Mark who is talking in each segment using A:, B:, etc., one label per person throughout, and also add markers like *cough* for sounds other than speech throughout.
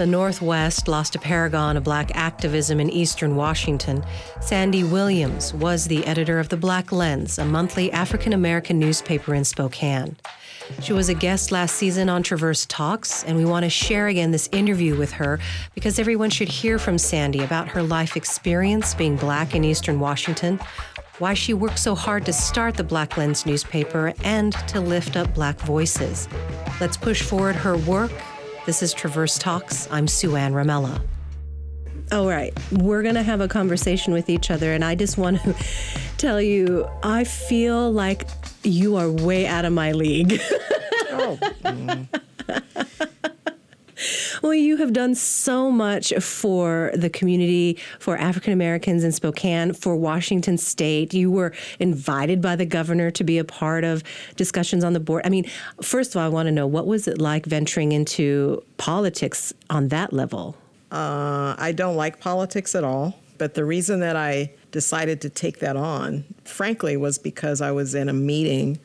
A: The Northwest lost a paragon of black activism in eastern Washington. Sandy Williams was the editor of The Black Lens, a monthly African American newspaper in Spokane. She was a guest last season on Traverse Talks, and we want to share again this interview with her because everyone should hear from Sandy about her life experience being black in eastern Washington, why she worked so hard to start the Black Lens newspaper, and to lift up black voices. Let's push forward her work this is Traverse Talks. I'm Sue Ann Ramella. All right, we're going to have a conversation with each other, and I just want to tell you I feel like you are way out of my league. *laughs* oh. Mm. *laughs* Well, you have done so much for the community, for African Americans in Spokane, for Washington State. You were invited by the governor to be a part of discussions on the board. I mean, first of all, I want to know what was it like venturing into politics on that level?
B: Uh, I don't like politics at all. But the reason that I decided to take that on, frankly, was because I was in a meeting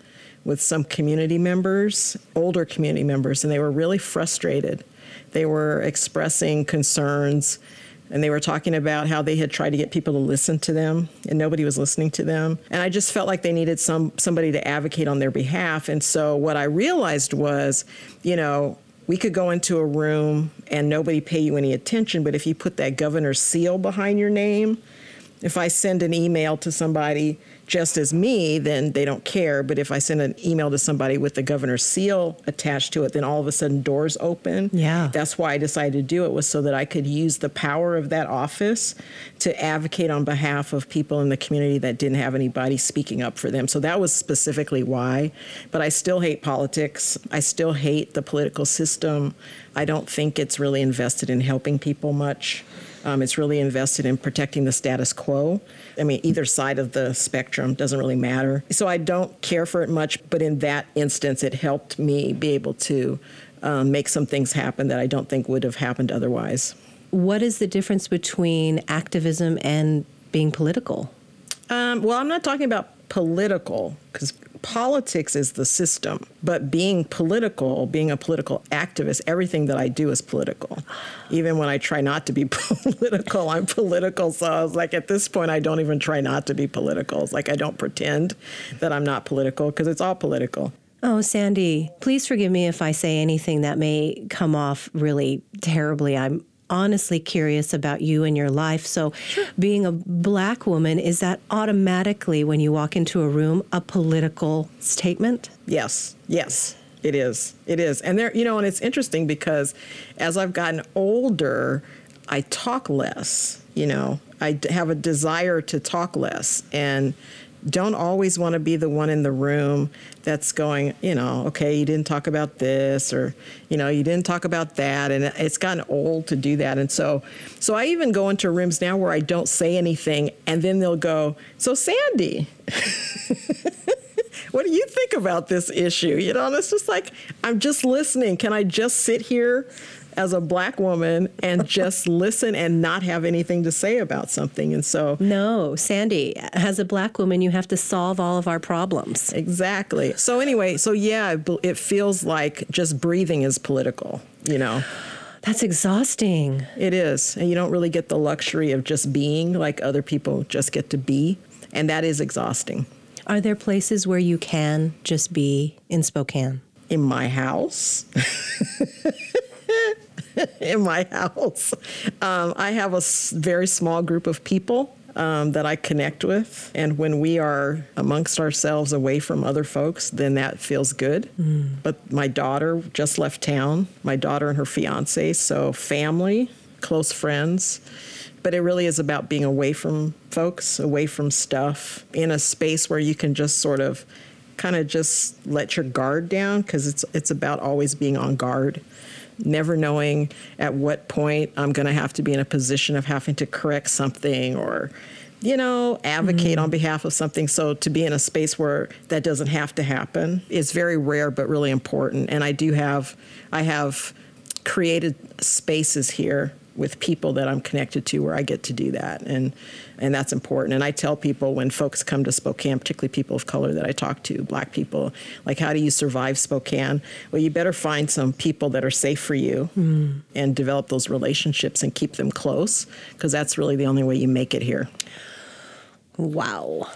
B: with some community members, older community members, and they were really frustrated they were expressing concerns and they were talking about how they had tried to get people to listen to them and nobody was listening to them. And i just felt like they needed some somebody to advocate on their behalf. And so what i realized was you know we could go into a room and nobody pay you any attention but if you put that governor's seal behind your name if i send an email to somebody just as me, then they don't care. But if I send an email to somebody with the governor's seal attached to it, then all of a sudden doors open.
A: Yeah.
B: That's why I decided to do it was so that I could use the power of that office to advocate on behalf of people in the community that didn't have anybody speaking up for them. So that was specifically why. But I still hate politics. I still hate the political system. I don't think it's really invested in helping people much. Um, it's really invested in protecting the status quo. I mean, either side of the spectrum doesn't really matter. So I don't care for it much, but in that instance, it helped me be able to um, make some things happen that I don't think would have happened otherwise.
A: What is the difference between activism and being political?
B: Um, well, I'm not talking about political because politics is the system, but being political, being a political activist, everything that I do is political. Even when I try not to be *laughs* political, I'm political. So I was like, at this point, I don't even try not to be political. It's like I don't pretend that I'm not political because it's all political.
A: Oh, Sandy, please forgive me if I say anything that may come off really terribly. I'm honestly curious about you and your life. So, sure. being a black woman, is that automatically, when you walk into a room, a political statement?
B: Yes, yes. It is. It is. And there, you know, and it's interesting because as I've gotten older, I talk less, you know. I have a desire to talk less. And don't always want to be the one in the room that's going, you know, okay, you didn't talk about this or, you know, you didn't talk about that. And it's gotten old to do that. And so, so I even go into rooms now where I don't say anything and then they'll go, so Sandy, *laughs* what do you think about this issue? You know, and it's just like, I'm just listening. Can I just sit here as a black woman and *laughs* just listen and not have anything to say about something. And so,
A: no, Sandy, as a black woman, you have to solve all of our problems.
B: Exactly. So, anyway, so yeah, it feels like just breathing is political, you know.
A: That's exhausting.
B: It is. And you don't really get the luxury of just being like other people just get to be. And that is exhausting.
A: Are there places where you can just be in Spokane?
B: In my house. *laughs* *laughs* in my house. Um, I have a very small group of people um, that I connect with. And when we are amongst ourselves away from other folks, then that feels good. Mm. But my daughter just left town, my daughter and her fiance. So, family, close friends. But it really is about being away from folks, away from stuff, in a space where you can just sort of kind of just let your guard down because it's it's about always being on guard never knowing at what point I'm going to have to be in a position of having to correct something or you know, advocate mm. on behalf of something. So to be in a space where that doesn't have to happen is very rare, but really important. And I do have, I have created spaces here with people that I'm connected to where I get to do that. And and that's important. And I tell people when folks come to Spokane, particularly people of color that I talk to, black people, like how do you survive Spokane? Well, you better find some people that are safe for you mm. and develop those relationships and keep them close because that's really the only way you make it here.
A: Wow.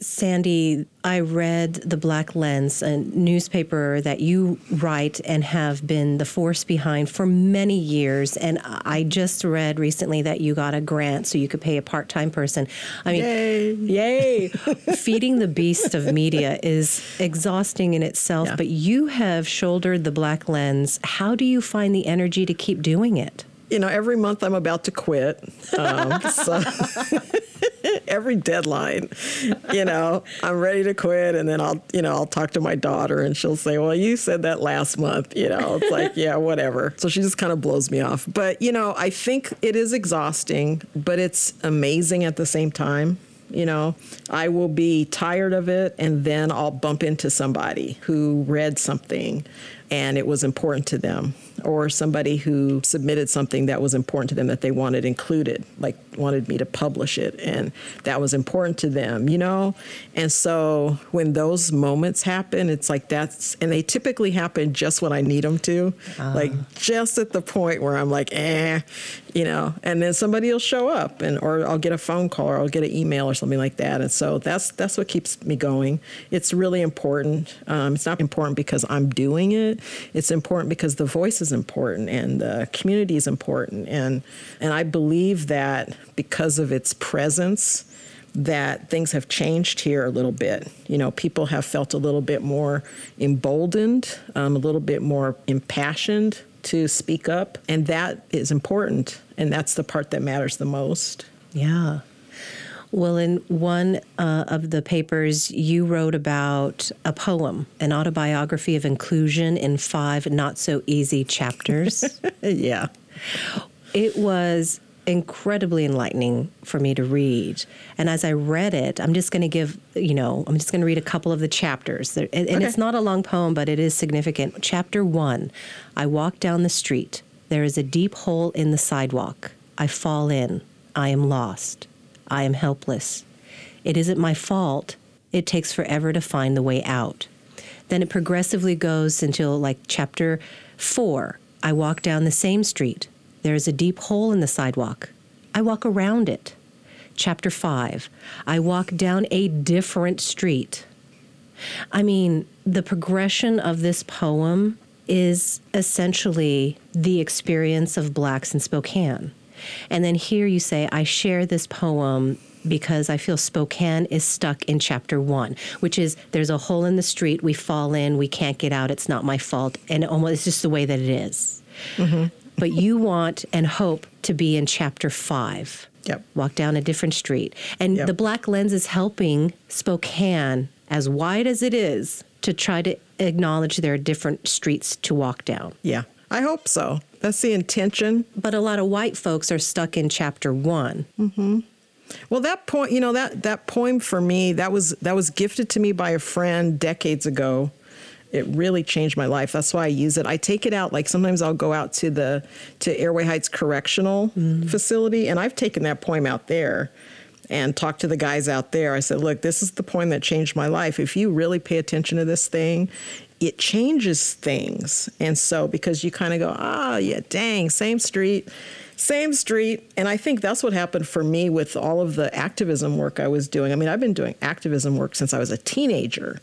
A: Sandy, I read The Black Lens, a newspaper that you write and have been the force behind for many years. And I just read recently that you got a grant so you could pay a part time person. I mean,
B: yay!
A: yay. *laughs* Feeding the beast of media is exhausting in itself, yeah. but you have shouldered The Black Lens. How do you find the energy to keep doing it?
B: You know, every month I'm about to quit. Um, so. *laughs* every deadline, you know, I'm ready to quit. And then I'll, you know, I'll talk to my daughter and she'll say, well, you said that last month, you know, it's like, *laughs* yeah, whatever. So she just kind of blows me off. But, you know, I think it is exhausting, but it's amazing at the same time. You know, I will be tired of it and then I'll bump into somebody who read something and it was important to them or somebody who submitted something that was important to them that they wanted included, like wanted me to publish it, and that was important to them, you know? And so when those moments happen, it's like that's, and they typically happen just when I need them to, uh. like just at the point where I'm like, eh, you know, and then somebody will show up and, or I'll get a phone call or I'll get an email or something like that. And so that's, that's what keeps me going. It's really important. Um, it's not important because I'm doing it. It's important because the voice is important and the community is important. And, and I believe that because of its presence, that things have changed here a little bit. You know, people have felt a little bit more emboldened, um, a little bit more impassioned to speak up. And that is important. And that's the part that matters the most.
A: Yeah. Well, in one uh, of the papers, you wrote about a poem, an autobiography of inclusion in five not so easy chapters. *laughs*
B: yeah.
A: It was incredibly enlightening for me to read. And as I read it, I'm just going to give, you know, I'm just going to read a couple of the chapters. And, okay. it's not a long poem, but it is significant. Chapter one I walk down the street. There is a deep hole in the sidewalk. I fall in. I am lost. I am helpless. It isn't my fault. It takes forever to find the way out. Then it progressively goes until like chapter four. I walk down the same street. There is a deep hole in the sidewalk. I walk around it. Chapter five. I walk down a different street. I mean, the progression of this poem is essentially the experience of blacks in Spokane. And then here you say, I share this poem because I feel Spokane is stuck in chapter one, which is there's a hole in the street, we fall in, we can't get out, it's not my fault, and almost it's just the way that it is. Mm-hmm. but you want and hope to be in chapter five.
B: Yep.
A: Walk down a different street. And yep. the black lens is helping Spokane, as wide as it is, to try to acknowledge there are different streets to walk down.
B: Yeah. I hope so. That's the intention.
A: But a lot of white folks are stuck in chapter one.
B: Mm-hmm. Well, that point, you know, that that poem for me, that was that was gifted to me by a friend decades ago. It really changed my life. That's why I use it. I take it out like sometimes I'll go out to the to Airway Heights Correctional mm. Facility, and I've taken that poem out there and talked to the guys out there. I said, "Look, this is the poem that changed my life. If you really pay attention to this thing, it changes things. And so, because you kind of go, ah, oh, yeah, dang, same street, same street. And I think that's what happened for me with all of the activism work I was doing. I mean, I've been doing activism work since I was a teenager.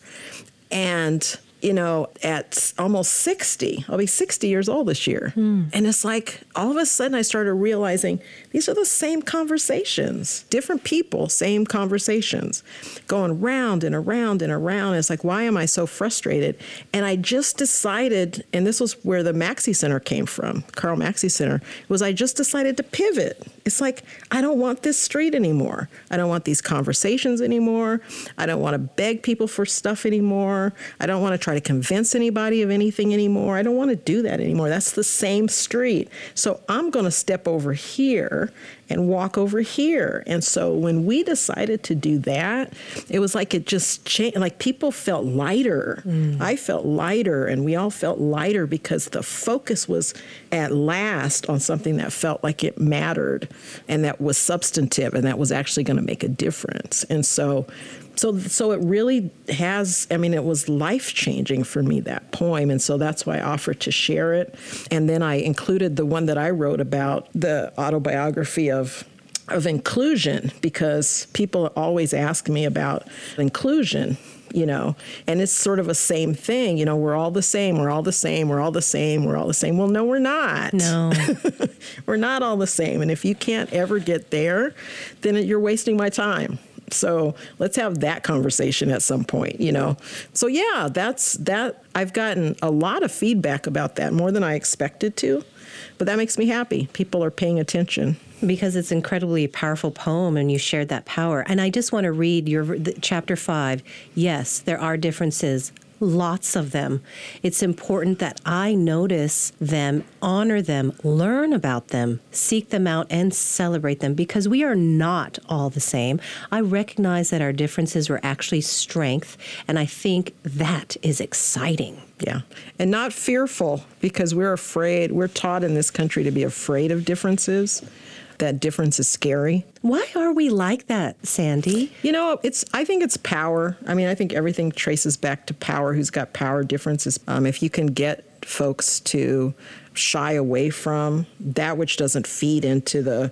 B: And you know, at almost 60, I'll be 60 years old this year. Mm. And it's like all of a sudden I started realizing these are the same conversations, different people, same conversations, going round and around and around. It's like, why am I so frustrated? And I just decided, and this was where the Maxey Center came from, Carl Maxey Center, was I just decided to pivot. It's like, I don't want this street anymore. I don't want these conversations anymore. I don't want to beg people for stuff anymore. I don't want to try to convince anybody of anything anymore. I don't want to do that anymore. That's the same street. So I'm going to step over here yeah and walk over here. And so when we decided to do that, it was like it just changed. Like people felt lighter. Mm. I felt lighter, and we all felt lighter because the focus was at last on something that felt like it mattered and that was substantive and that was actually going to make a difference. And so so so it really has i mean it was life changing for me that poem and so that's why i offered to share it and then i included the one that i wrote about the autobiography of of inclusion because people always ask me about inclusion you know and it's sort of a same thing you know we're all the same we're all the same we're all the same we're all the same well no we're not
A: no *laughs*
B: we're not all the same and if you can't ever get there then you're wasting my time so let's have that conversation at some point, you know. So yeah, that's that. I've gotten a lot of feedback about that, more than I expected to, but that makes me happy. People are paying attention
A: because it's incredibly powerful poem and you shared that power and i just want to read your the, chapter 5 yes there are differences lots of them. It's important that I notice them, honor them, learn about them, seek them out, and celebrate them because we are not all the same. I recognize that our differences were actually strength, and I think that is exciting.
B: Yeah. And not fearful because we're afraid, we're taught in this country to be afraid of differences that difference is scary.
A: Why are we like that, Sandy?
B: You know, it's. I think it's power. I mean, I think everything traces back to power. Who's got power differences? Um, if you can get folks to shy away from that which doesn't feed into the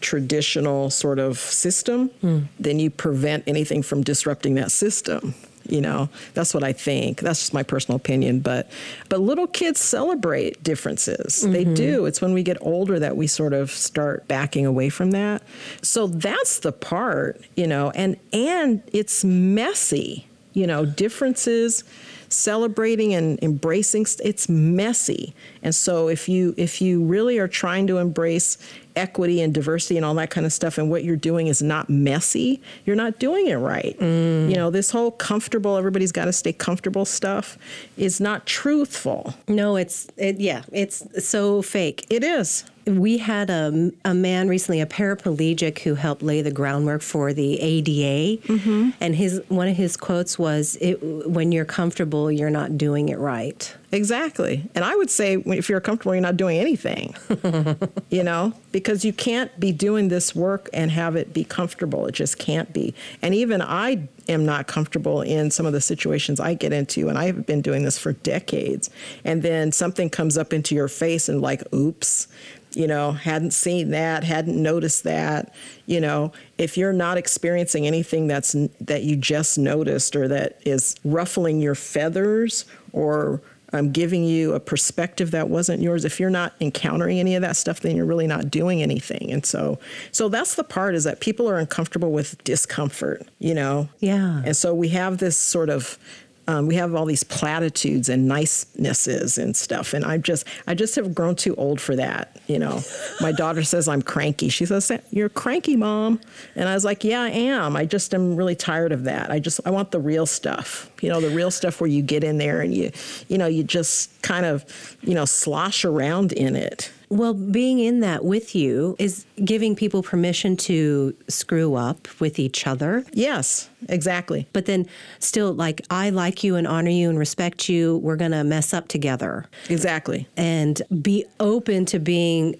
B: traditional sort of system, mm. then you prevent anything from disrupting that system you know that's what i think. That's just my personal opinion but but little kids celebrate differences. Mm-hmm. they do. It's when we get older that we sort of start backing away from that. So that's the part you know and and it's messy you know differences celebrating and embracing it's messy. And so if you if you really are trying to embrace equity and diversity and all that kind of stuff and what you're doing is not messy you're not doing it right. Mm. you know this whole comfortable everybody's got to stay comfortable stuff is not truthful.
A: No it's it, yeah it's so fake.
B: It is
A: we had a, a man recently, a paraplegic, who helped lay the groundwork for the ADA, mm-hmm. and his one of his quotes was, "When you're comfortable, you're not doing it right."
B: Exactly, and I would say, if you're comfortable, you're not doing anything. *laughs* you know, because you can't be doing this work and have it be comfortable. It just can't be. And even I am not comfortable in some of the situations I get into, and I've been doing this for decades. And then something comes up into your face, and like, oops you know, hadn't seen that, hadn't noticed that, you know, if you're not experiencing anything that's that you just noticed or that is ruffling your feathers or um, giving you a perspective that wasn't yours if you're not encountering any of that stuff then you're really not doing anything. And so so that's the part is that people are uncomfortable with discomfort you know?
A: Yeah.
B: And so we have this sort of um, we have all these platitudes and nicenesses and stuff and i just i just have grown too old for that you know. *laughs* My daughter says i'm cranky. She says you're cranky mom. And i was like yeah i am. I just am really tired of that. I just i want the real stuff you know the real stuff where you get in there and you you know you just kind of you know slosh around in it
A: well, being in that with you is giving people permission to screw up with each other.
B: Yes, exactly.
A: But then still, like, I like you and honor you and respect you. We're going to mess up together.
B: Exactly.
A: And be open to being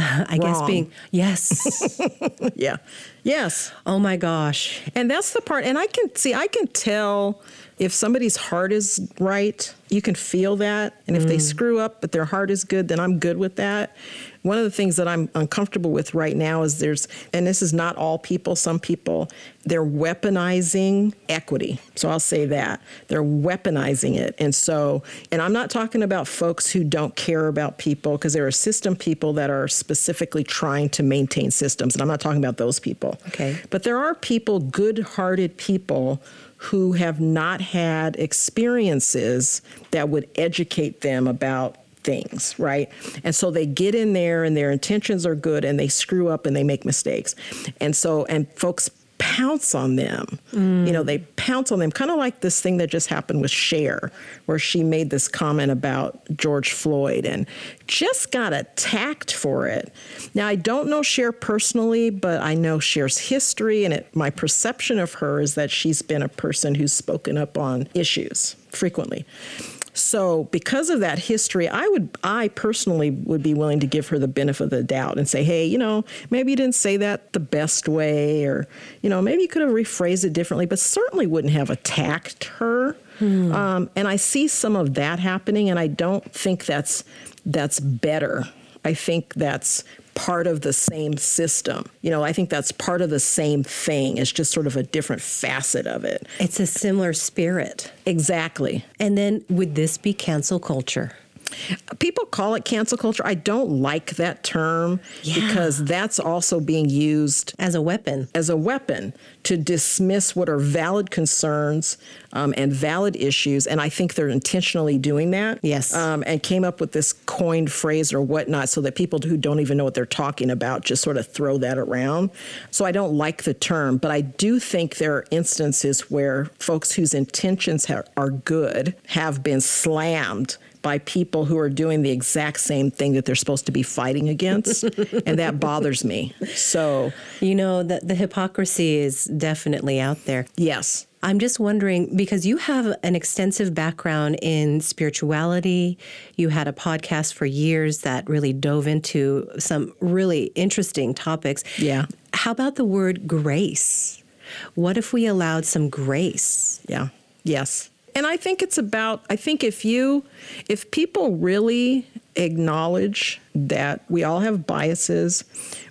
A: I
B: Wrong.
A: guess being yes. *laughs*
B: yeah. Yes.
A: Oh my gosh.
B: And that's the part and I can see I can tell if somebody's heart is right, you can feel that. And if mm. they screw up, but their heart is good, then I'm good with that. One of the things that I'm uncomfortable with right now is there's, and this is not all people, some people, they're weaponizing equity. So I'll say that. They're weaponizing it. And so, and I'm not talking about folks who don't care about people, because there are system people that are specifically trying to maintain systems. And I'm not talking about those people.
A: Okay.
B: But there are people, good hearted people, who have not had experiences that would educate them about things, right? And so they get in there and their intentions are good and they screw up and they make mistakes. And so, and folks pounce on them. Mm. You know, they pounce on them, kind of like this thing that just happened with Cher, where she made this comment about George Floyd and just got attacked for it. Now, I don't know Cher personally, but I know Cher's history, and it, my perception of her is that she's been a person who's spoken up on issues frequently. So because of that history, I would I personally would be willing to give her the benefit of the doubt and say, hey, you know, maybe you didn't say that the best way, or you know, maybe you could have rephrased it differently, but certainly wouldn't have attacked her. Hmm. Um, and I see some of that happening, and I don't think that's that's better. I think that's part of the same system. You know, I think that's part of the same thing. It's just sort of a different facet of it.
A: It's a similar spirit.
B: Exactly.
A: And then would this be cancel culture?
B: People call it cancel culture. I don't like that term yeah. because that's also being used
A: as a weapon.
B: As a weapon to dismiss what are valid concerns um, and valid issues. And I think they're intentionally doing that.
A: Yes.
B: Um, and came up with this coined phrase or whatnot so that people who don't even know what they're talking about just sort of throw that around. So I don't like the term, but I do think there are instances where folks whose intentions ha- are good have been slammed by people who are doing the exact same thing that they're supposed to be fighting against. *laughs* and that bothers me. So,
A: you know, the, the hypocrisy is definitely out there.
B: Yes.
A: I'm just wondering because you have an extensive background in spirituality. You had a podcast for years that really dove into some really interesting topics.
B: Yeah.
A: How about the word grace? What if we allowed some grace?
B: Yeah. Yes. And I think it's about, I think if you, if people really acknowledge that we all have biases,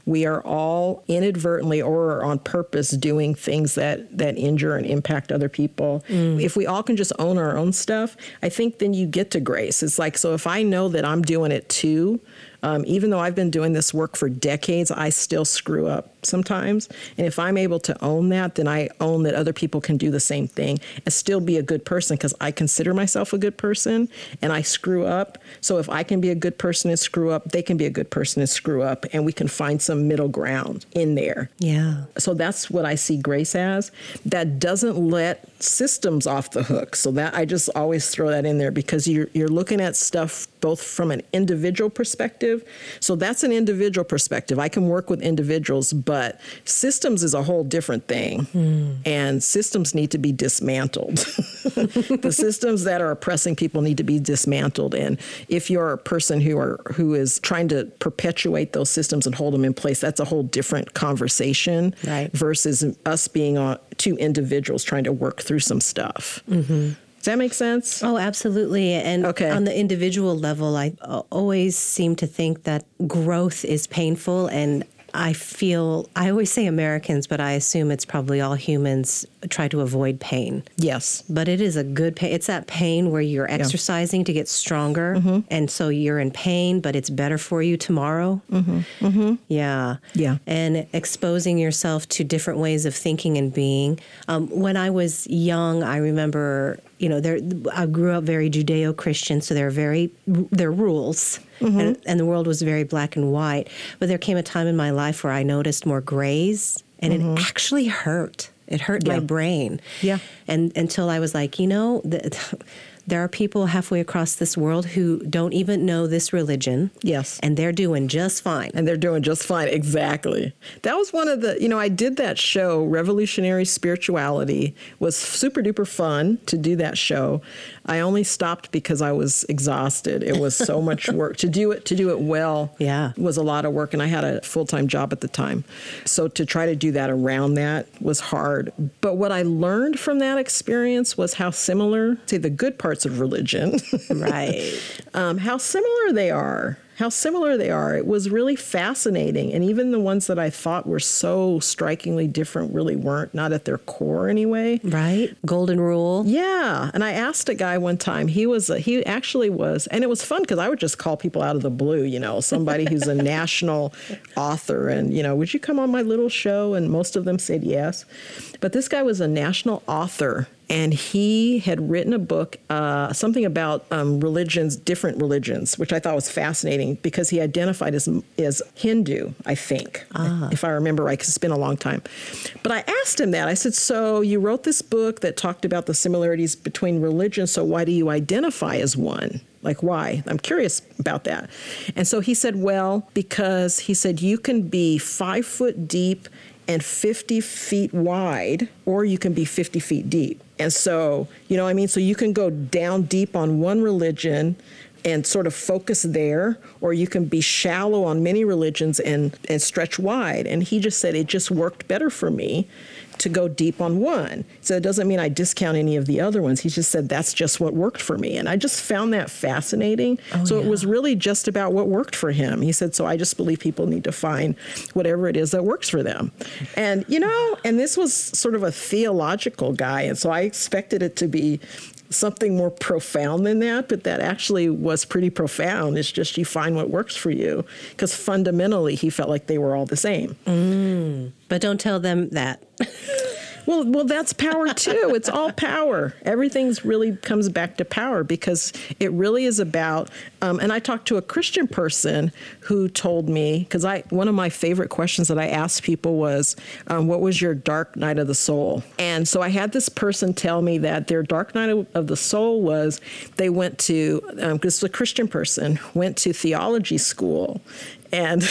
B: we are all inadvertently or on purpose doing things that that injure and impact other people. Mm. If we all can just own our own stuff, I think then you get to grace. It's like so if I know that I'm doing it too, um, even though I've been doing this work for decades, I still screw up sometimes. And if I'm able to own that, then I own that other people can do the same thing and still be a good person because I consider myself a good person and I screw up. So if I can be a good person and screw up, they can be a good person and screw up, and we can find some middle ground in there.
A: Yeah.
B: So that's what I see grace as. That doesn't let systems off the hook. So that I just always throw that in there because you're you're looking at stuff both from an individual perspective. So that's an individual perspective. I can work with individuals, but systems is a whole different thing. Mm. And systems need to be dismantled. *laughs* the systems that are oppressing people need to be dismantled. And if you're a person who are who is trying to perpetuate those systems and hold them in place, that's a whole different conversation
A: right.
B: versus us being uh, two individuals trying to work through some stuff. Mm-hmm. Does that make sense?
A: Oh, absolutely. And okay. on the individual level, I always seem to think that growth is painful. And I feel, I always say Americans, but I assume it's probably all humans try to avoid pain.
B: Yes.
A: But it is a good pain. It's that pain where you're exercising yeah. to get stronger. Mm-hmm. And so you're in pain, but it's better for you tomorrow. Mm-hmm. Mm-hmm. Yeah.
B: Yeah.
A: And exposing yourself to different ways of thinking and being. Um, when I was young, I remember you know, there I grew up very Judeo-Christian, so there are very there are rules, mm-hmm. and, and, the world was very black and white. But there came a time in my life where I noticed more grays, and mm-hmm. it actually hurt. It hurt yeah. my brain.
B: Yeah.
A: And until I was like, you know, the, there are people halfway across this world who don't even know this religion.
B: Yes.
A: And they're doing just fine.
B: And they're doing just fine. Exactly. That was one of the, you know, I did that show, Revolutionary Spirituality, was super duper fun to do that show. I only stopped because I was exhausted. It was so much *laughs* work to do it to do it well.
A: Yeah.
B: Was a lot of work and I had a full-time job at the time. So to try to do that around that was hard. But what I learned from that experience was how similar, say the good parts of religion. *laughs*
A: Right.
B: um, how similar they are how similar they are. It was really fascinating. And even the ones that I thought were so strikingly different really weren't, not at their core anyway.
A: Right? Golden rule.
B: Yeah. And I asked a guy one time, he was, a, he actually was, and it was fun because I would just call people out of the blue, you know, somebody who's a *laughs* national author and, you know, would you come on my little show? And most of them said yes. But this guy was a national author and he had written a book, uh, something about um, religions, different religions, which I thought was fascinating because he identified as as Hindu, I think, ah. if I remember right, because it's been a long time. But I asked him that. I said, "So you wrote this book that talked about the similarities between religions. So why do you identify as one?" Like, why? I'm curious about that. And so he said, well, because he said, you can be five foot deep and 50 feet wide, or you can be 50 feet deep. And so, you know I mean? So you can go down deep on one religion and sort of focus there, or you can be shallow on many religions and, and stretch wide. And he just said it just worked better for me to go deep on one. So it doesn't mean I discount any of the other ones. He just said that's just what worked for me. And I just found that fascinating. Oh, so yeah. it was really just about what worked for him. He said, so I just believe people need to find whatever it is that works for them. And, you know, and this was sort of a theological guy. And so I expected it to be something more profound than that, but that actually was pretty profound. It's just you find what works for you. Because fundamentally, he felt like they were all the same.
A: Mm, but don't tell them that. *laughs*
B: Well, well, that's power too. It's all *laughs* power. Everything's really comes back to power because it really is about. Um, and I talked to a Christian person who told me because I one of my favorite questions that I asked people was, um, "What was your dark night of the soul?" And so I had this person tell me that their dark night of, of the soul was they went to because um, a Christian person went to theology school and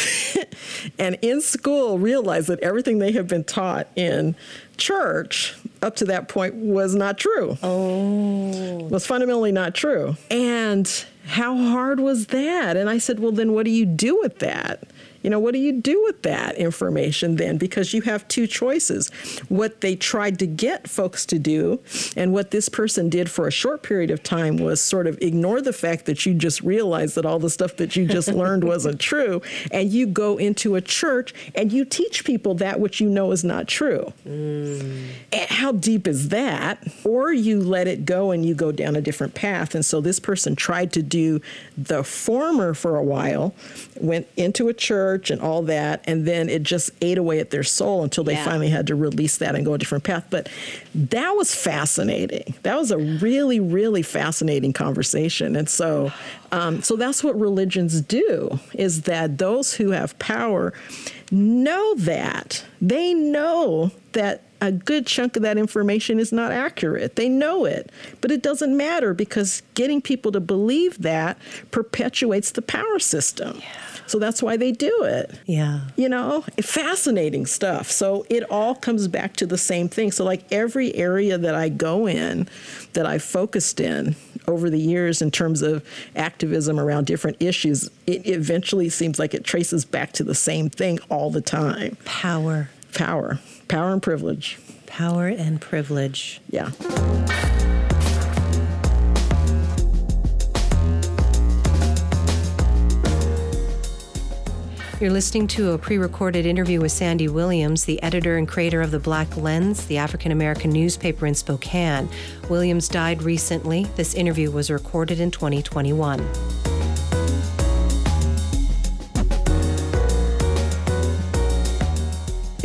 B: *laughs* and in school realized that everything they have been taught in church up to that point was not true.
A: Oh.
B: Was fundamentally not true. And how hard was that? And I said, well, then what do you do with that? You know, what do you do with that information then? Because you have two choices what they tried to get folks to do, and what this person did for a short period of time was sort of ignore the fact that you just realized that all the stuff that you just *laughs* learned wasn't true. And you go into a church and you teach people that which you know is not true. Mm. How deep is that? Or you let it go and you go down a different path. And so this person tried to do the former for a while, went into a church church and all that, and then it just ate away at their soul until they yeah. finally had to release that and go a different path. But that was fascinating. That was a really, really fascinating conversation. And so, um, so that's what religions do: is that those who have power know that they know that a good chunk of that information is not accurate. They know it, but it doesn't matter because getting people to believe that perpetuates the power system. Yeah. So that's why they do it.
A: Yeah.
B: You know, fascinating stuff. So it all comes back to the same thing. So, like every area that I go in, that I've focused in over the years in terms of activism around different issues, it eventually seems like it traces back to the same thing all the time
A: power.
B: Power. Power and privilege.
A: Power and privilege.
B: Yeah.
A: You're listening to a pre recorded interview with Sandy Williams, the editor and creator of The Black Lens, the African American newspaper in Spokane. Williams died recently. This interview was recorded in 2021.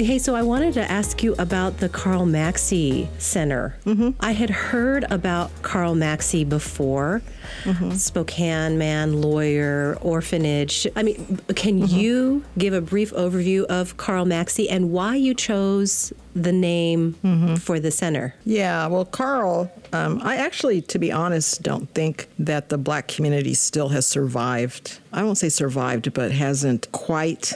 A: Hey, so I wanted to ask you about the Carl Maxey Center. Mm-hmm. I had heard about Carl Maxey before. Mm-hmm. Spokane man, lawyer, orphanage. I mean, can mm-hmm. you give a brief overview of Carl Maxey and why you chose the name mm-hmm. for the center?
B: Yeah, well, Carl, um, I actually, to be honest, don't think that the black community still has survived. I won't say survived, but hasn't quite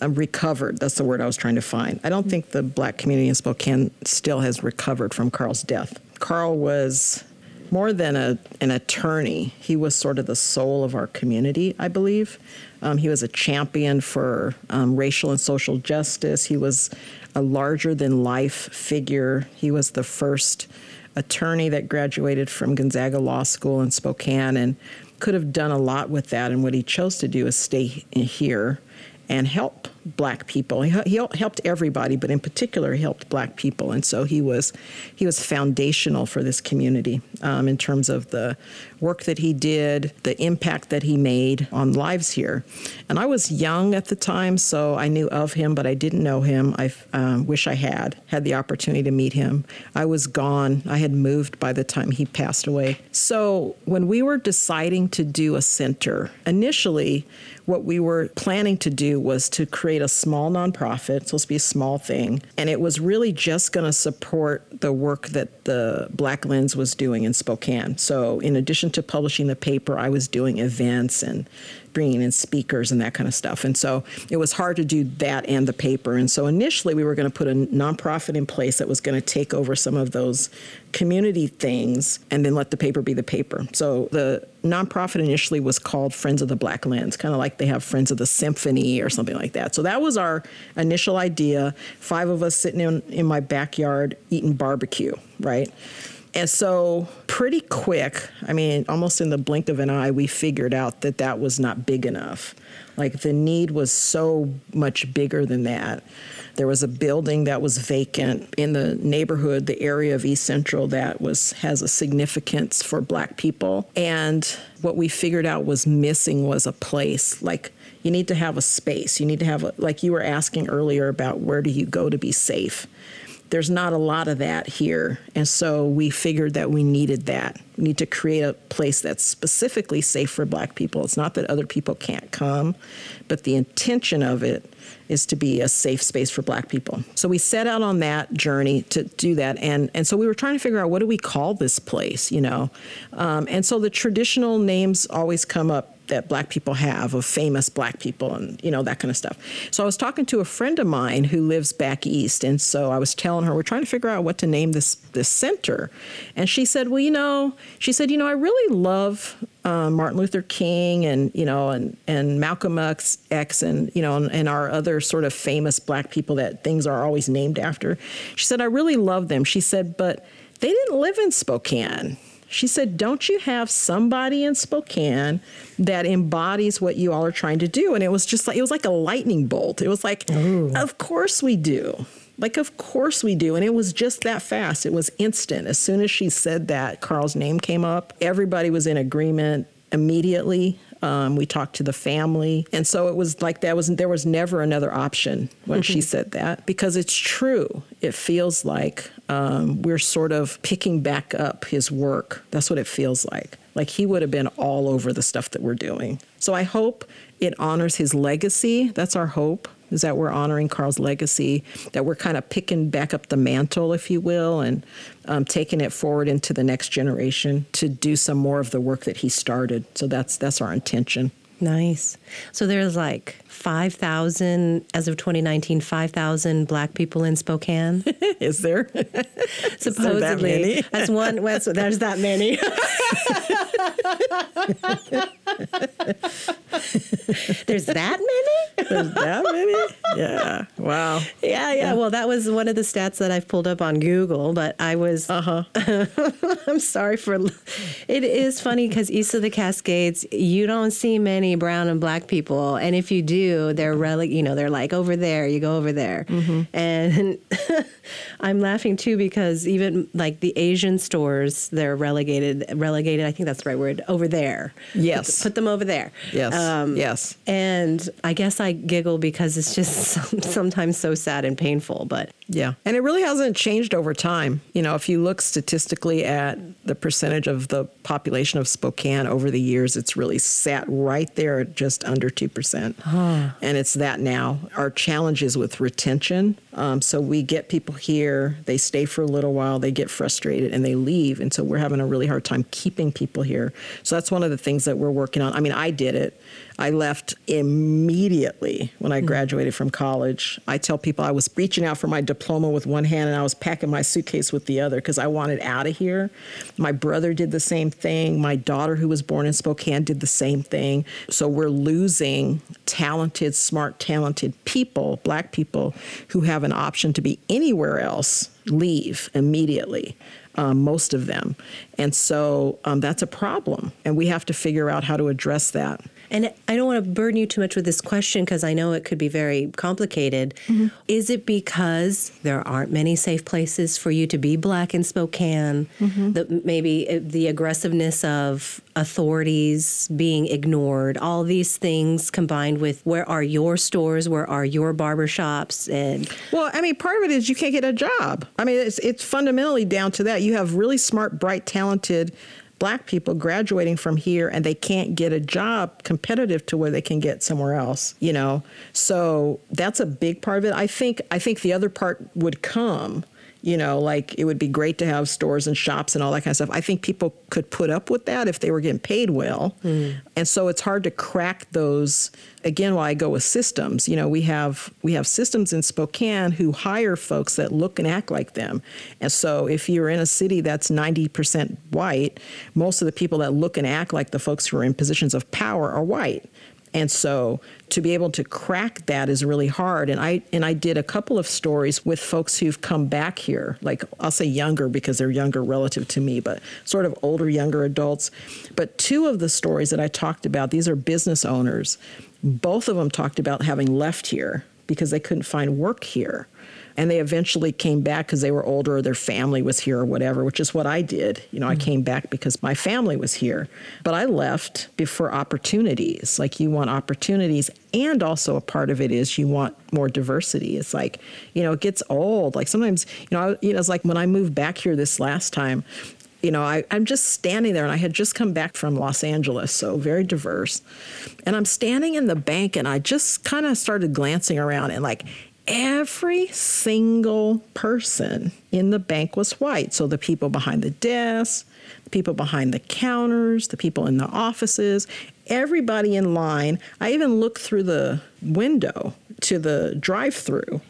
B: um, recovered. That's the word I was trying to find. I don't think the black community in Spokane still has recovered from Carl's death. Carl was more than a, an attorney, he was sort of the soul of our community, I believe. Um, he was a champion for um, racial and social justice. He was a larger than life figure. He was the first attorney that graduated from Gonzaga Law School in Spokane. And could have done a lot with that. And what he chose to do is stay here and help black people. He, he, helped everybody, but in particular, he helped black people. And so he was he was foundational for this community um, in terms of the work that he did, the impact that he made on lives here. And I was young at the time, so I knew of him, but I didn't know him. I um, wish I had had the opportunity to meet him. I was gone. I had moved by the time he passed away. So when we were deciding to do a center, initially, what we were planning to do was to create a small nonprofit, it's supposed to be a small thing, and it was really just going to support the work that the Black Lens was doing in Spokane. So, in addition to publishing the paper, I was doing events and bringing in speakers and that kind of stuff. And so it was hard to do that and the paper. And so initially we were going to put a nonprofit in place that was going to take over some of those community things and then let the paper be the paper. So the nonprofit initially was called Friends of the Black Lens, kind of like they have Friends of the Symphony or something like that. So that was our initial idea. Five of us sitting in, in my backyard eating barbecue, right? And so, pretty quick, I mean, almost in the blink of an eye, we figured out that that was not big enough. Like the need was so much bigger than that. There was a building that was vacant in the neighborhood, the area of East Central that was has a significance for black people. And what we figured out was missing was a place. Like you need to have a space. You need to have a like you were asking earlier about where do you go to be safe there's not a lot of that here. And so we figured that we needed that. We need to create a place that's specifically safe for black people. It's not that other people can't come, but the intention of it is to be a safe space for black people. So we set out on that journey to do that. And, and so we were trying to figure out what do we call this place, you know? Um, and so the traditional names always come up that black people have of famous black people and you know that kind of stuff. So I was talking to a friend of mine who lives back east, and so I was telling her we're trying to figure out what to name this this center, and she said, well, you know, she said, you know, I really love uh, Martin Luther King and you know and and Malcolm X, X and you know and, and, our other sort of famous black people that things are always named after. She said I really love them. She said, but they didn't live in Spokane. She said, Don't you have somebody in Spokane that embodies what you all are trying to do? And it was just like, it was like a lightning bolt. It was like, Ooh. Of course we do. Like, of course we do. And it was just that fast. It was instant. As soon as she said that, Carl's name came up, everybody was in agreement immediately. Um, we talked to the family, and so it was like that was there was never another option when *laughs* she said that because it's true. It feels like um, we're sort of picking back up his work. That's what it feels like. Like he would have been all over the stuff that we're doing. So I hope it honors his legacy. That's our hope is that we're honoring Carl's legacy, that we're kind of picking back up the mantle, if you will, and um, taking it forward into the next generation to do some more of the work that he started. So that's that's our intention.
A: Nice. So there's like 5,000, as of 2019, 5,000 black people in Spokane. *laughs*
B: Is there?
A: Supposedly. *laughs*
B: Is
A: there that that's one, that's, there's that many. *laughs* there's that many?
B: There's that many? Yeah. Wow.
A: Yeah, yeah, Well, that was one of the stats that I've pulled up on Google, but I was. Uh huh. I'm sorry for. It is funny because east of the Cascades, you don't see many brown and black people, and if you do, they're rele- You know, they're like over there. You go over there, mm-hmm. and *laughs* I'm laughing too because even like the Asian stores, they're relegated. Relegated. I think that's the right word. Over there.
B: Yes.
A: Put, put them over there.
B: Yes. Um, yes.
A: And I guess I giggle because it's just *laughs* sometimes so sad and painful. But
B: yeah, and it really hasn't changed over time. You know, if you look statistically at the percentage of the population of Spokane over the years, it's really sat right there at just under two percent, and it's that now. Our challenge is with retention. Um, so we get people here, they stay for a little while, they get frustrated, and they leave. And so we're having a really hard time keeping people here. So that's one of the things that we're working on. I mean, I did it. I left immediately when I hmm. graduated from college. I tell people I was reaching out for my diploma with one hand and I was packing my suitcase with the other because I wanted out of here. My brother did the same thing. My daughter, who was born in Spokane, did the same thing. So we're losing talented, smart, talented people, black people, who have an option to be anywhere else, leave immediately. um, most of them. And so um, that's a problem. And we have to figure out how to address that.
A: And I don't want to burden you too much with this question because I know it could be very complicated. Mm-hmm. Is it because there aren't many safe places for you to be black in Spokane? Mm-hmm. That maybe uh, the aggressiveness of authorities being ignored, all these things combined with where are your stores, where are your barbershops, and
B: well, I mean, part of it is you can't get a job. I mean, it's it's fundamentally down to that. You have really smart, bright, talented black people graduating from here and they can't get a job competitive to where they can get somewhere else you know? So that's a big part of it. I think i think the other part would come you know, like it would be great to have stores and shops and all that kind of stuff. I think people could put up with that if they were getting paid well. Mm. And so it's hard to crack those again why I go with systems. You know, we have we have systems in Spokane who hire folks that look and act like them. And so if you're in a city that's 90% white, most of the people that look and act like the folks who are in positions of power are white. And so to be able to crack that is really hard. And I and I did a couple of stories with folks who've come back here, like I'll say younger because they're younger relative to me, but sort of older, younger adults. But two of the stories that I talked about, these are business owners. Both of them talked about having left here because they couldn't find work here and they eventually came back because they were older or their family was here or whatever, which is what I did. You know, mm-hmm. I came back because my family was here, but I left before opportunities. Like you want opportunities, and also a part of it is you want more diversity. It's like, you know, it gets old. Like sometimes, you know, I, you know, it's like when I moved back here this last time, you know, I, am just standing there and I had just come back from Los Angeles, so very diverse. And I'm standing in the bank and I just kind of started glancing around and like every single person in the bank was white. So the people behind the desks, the people behind the counters, the people in the offices, everybody in line. I even looked through the window to the drive through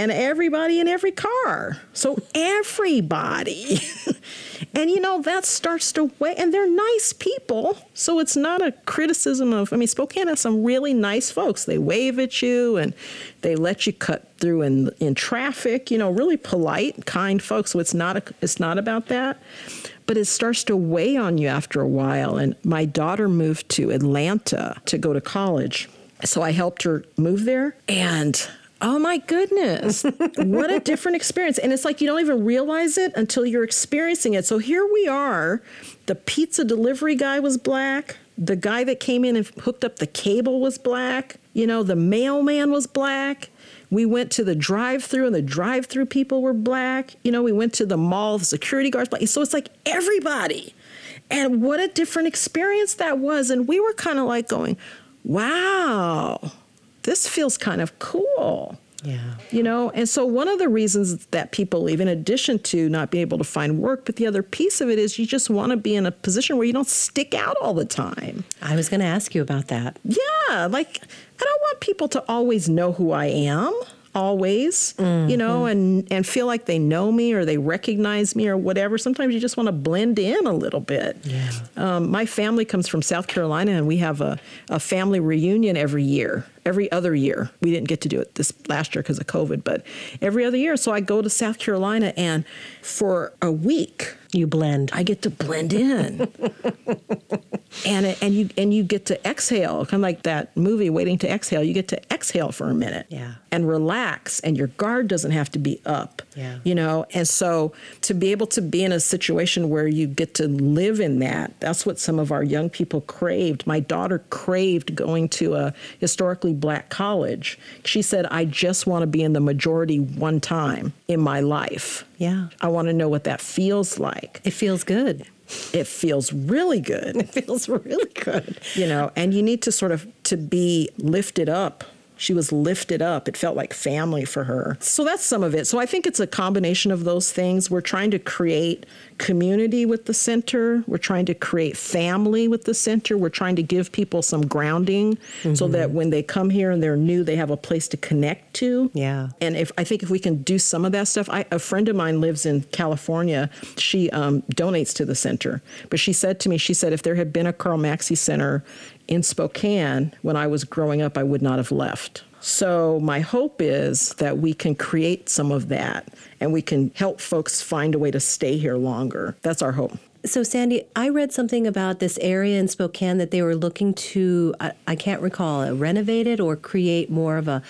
B: and everybody in every car. So everybody. *laughs* and you know, that starts to weigh, and they're nice people. So it's not a criticism of, I mean, Spokane has some really nice folks. They wave at you and they let you cut through in, in traffic, you know, really polite, kind folks. So it's not, a, it's not about that. But it starts to weigh on you after a while. And my daughter moved to Atlanta to go to college. So I helped her move there. And Oh my goodness. what a different experience. And it's like you don't even realize it until you're experiencing it. So here we are. The pizza delivery guy was black. The guy that came in and hooked up the cable was black. You know, the mailman was black. We went to the drive through and the drive through people were black. You know, we went to the mall, the security guards black. So it's like everybody. And what a different experience that was. And we were kind of like going, wow this feels kind of cool.
A: Yeah.
B: You know, and so one of the reasons that people leave, in addition to not being able to find work, but the other piece of it is you just want to be in a position where you don't stick out all the time.
A: I was going to ask you about that.
B: Yeah. Like, I don't want people to always know who I am always, mm-hmm. you know, and and feel like they know me or they recognize me or whatever. Sometimes you just want to blend in a little bit.
A: Yeah.
B: Um, my family comes from South Carolina, and we have a, a family reunion every year. Every other year, we didn't get to do it this last year because of COVID, but every other year. So I go to South Carolina, and for a week,
A: you blend.
B: I get to blend in. *laughs* and it, and you and you get to exhale, kind of like that movie Waiting to Exhale. You get to exhale for a minute.
A: Yeah.
B: And relax and your guard doesn't have to be up.
A: Yeah.
B: You know, and so to be able to be in a situation where you get to live in that, that's what some of our young people craved. My daughter craved going to a historically black college. She said, "I just want to be in the majority one time in my life."
A: Yeah.
B: I want to know what that feels like.
A: It feels good.
B: It feels really good. *laughs*
A: It feels really good.
B: You know, and you need to sort of to be lifted up she was lifted up. It felt like family for her. So that's some of it. So I think it's a combination of those things. We're trying to create community with the center. We're trying to create family with the center. We're trying to give people some grounding mm-hmm. so that when they come here and they're new, they have a place to connect to.
A: Yeah.
B: And if I think if we can do some of that stuff, I, a friend of mine lives in California. She um, donates to the center, but she said to me, she said if there had been a Carl Maxey Center in Spokane when I was growing up, I would not have left. So, my hope is that we can create some of that and we can help folks find a way to stay here longer. That's our hope.
A: So, Sandy, I read something about this area in Spokane that they were looking to, I, I can't recall, renovate it or create more of a,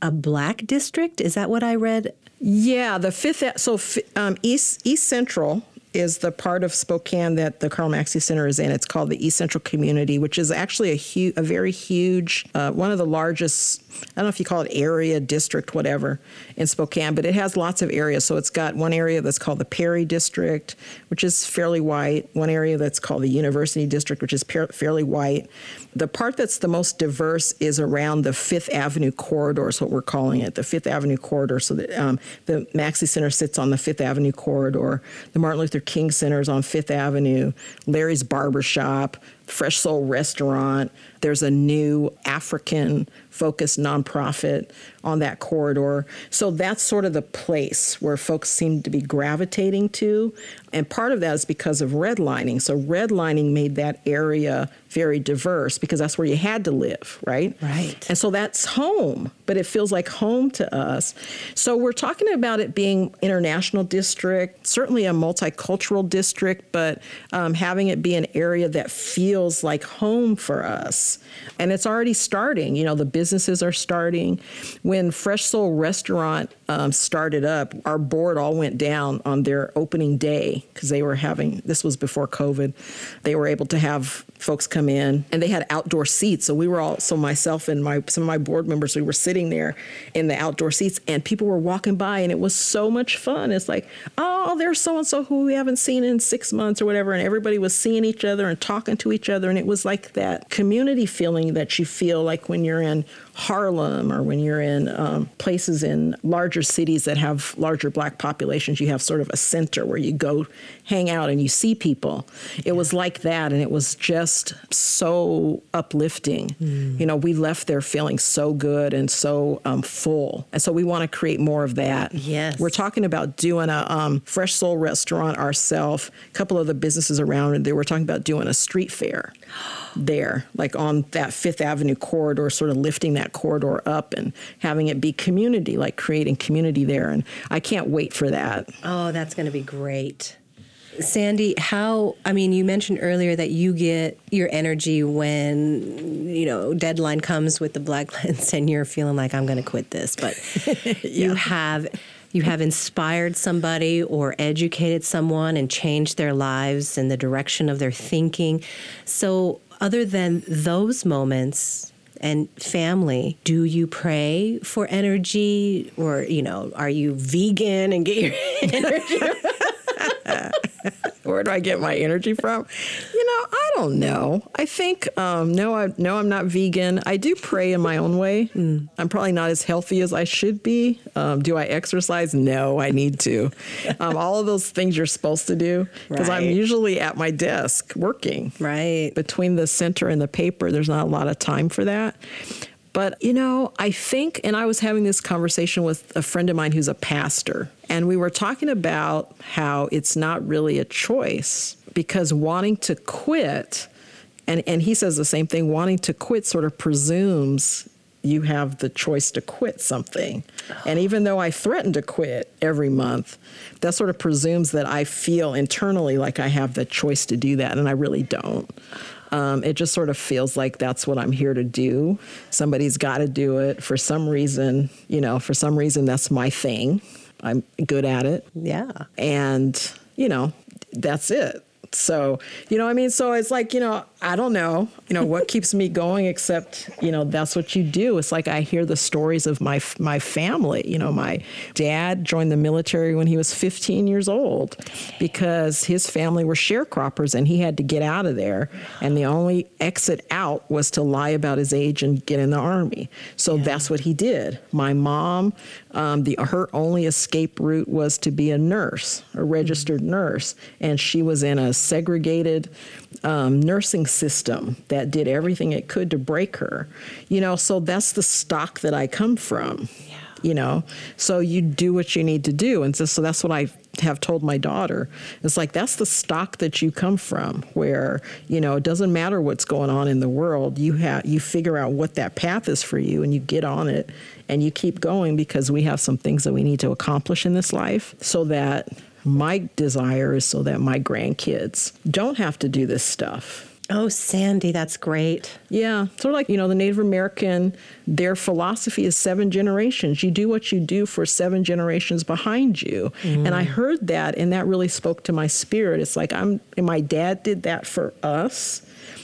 A: a black district. Is that what I read?
B: Yeah, the fifth, so um, East, East Central is the part of Spokane that the Carl Maxey Center is in. It's called the East Central Community, which is actually a huge, a very huge, uh, one of the largest. I don't know if you call it area, district, whatever, in Spokane, but it has lots of areas. So it's got one area that's called the Perry District, which is fairly white. One area that's called the University District, which is fairly white. The part that's the most diverse is around the Fifth Avenue corridor, is what we're calling it, the Fifth Avenue corridor. So that um, the Maxey Center sits on the Fifth Avenue corridor. The Martin Luther King Center is on Fifth Avenue. Larry's Barbershop, Fresh Soul Restaurant. There's a new African focused nonprofit on that corridor. So that's sort of the place where folks seem to be gravitating to. And part of that is because of redlining. So redlining made that area very diverse because that's where you had to live, right?
A: Right.
B: And so that's home, but it feels like home to us. So we're talking about it being international district, certainly a multicultural district, but um, having it be an area that feels like home for us. And it's already starting. You know, the businesses are starting. When Fresh Soul Restaurant um, started up, our board all went down on their opening day because they were having, this was before COVID, they were able to have folks come in and they had outdoor seats. So we were all, so myself and my some of my board members, we were sitting there in the outdoor seats and people were walking by and it was so much fun. It's like, oh, there's so and so who we haven't seen in six months or whatever. And everybody was seeing each other and talking to each other. And it was like that community feeling that you feel like when you're in Harlem or when you're in um, places in larger cities that have larger black populations, you have sort of a center where you go hang out and you see people. It was like that, and it was just so uplifting. Mm. You know, we left there feeling so good and so um, full. And so we want to create more of that.
A: Yes.
B: We're talking about doing a um, Fresh Soul restaurant ourselves, a couple of the businesses around, and they were talking about doing a street fair there, like on that Fifth Avenue corridor, sort of lifting that corridor up and having it be community, like creating community there. And I can't wait for that.
A: Oh, that's going to be great. Sandy, how, I mean, you mentioned earlier that you get your energy when, you know, deadline comes with the Black Lens and you're feeling like I'm going to quit this, but *laughs* yeah. you have you have inspired somebody or educated someone and changed their lives and the direction of their thinking. So, other than those moments and family, do you pray for energy or, you know, are you vegan and get your *laughs* energy? *laughs*
B: Where do I get my energy from? You know, I don't know. I think um, no, I no, I'm not vegan. I do pray in my own way. Mm. I'm probably not as healthy as I should be. Um, do I exercise? No, I need to. *laughs* Um, all of those things you're supposed to do because right. I'm usually at my desk working.
A: Right
B: between the center and the paper, there's not a lot of time for that. But, you know, I think, and I was having this conversation with a friend of mine who's a pastor, and we were talking about how it's not really a choice because wanting to quit, and, and he says the same thing, wanting to quit sort of presumes you have the choice to quit something. And even though I threaten to quit every month, that sort of presumes that I feel internally like I have the choice to do that, and I really don't. Um, it just sort of feels like that's what I'm here to do. Somebody's got to do it for some reason. You know, for some reason, that's my thing. I'm good at it.
A: Yeah.
B: And, you know, that's it. So, you know, I mean, so it's like, you know, I don't know, you know, what keeps me going except, you know, that's what you do. It's like I hear the stories of my my family. You know, my dad joined the military when he was 15 years old because his family were sharecroppers and he had to get out of there. And the only exit out was to lie about his age and get in the army. So yeah. that's what he did. My mom, um, the her only escape route was to be a nurse, a registered mm-hmm. nurse, and she was in a segregated um, nursing system that did everything it could to break her. You know, so that's the stock that I come from.
A: Yeah.
B: You know, so you do what you need to do, and so, so that's what I have told my daughter. It's like that's the stock that you come from where, you know, it doesn't matter what's going on in the world. You have you figure out what that path is for you and you get on it and you keep going because we have some things that we need to accomplish in this life so that my desire is so that my grandkids don't have to do this stuff
A: Oh, Sandy, that's great.
B: Yeah. Sort of like, you know, the Native American, their philosophy is seven generations. You do what you do for seven generations behind you. Mm. And I heard that, and that really spoke to my spirit. It's like, I'm, and my dad did that for us.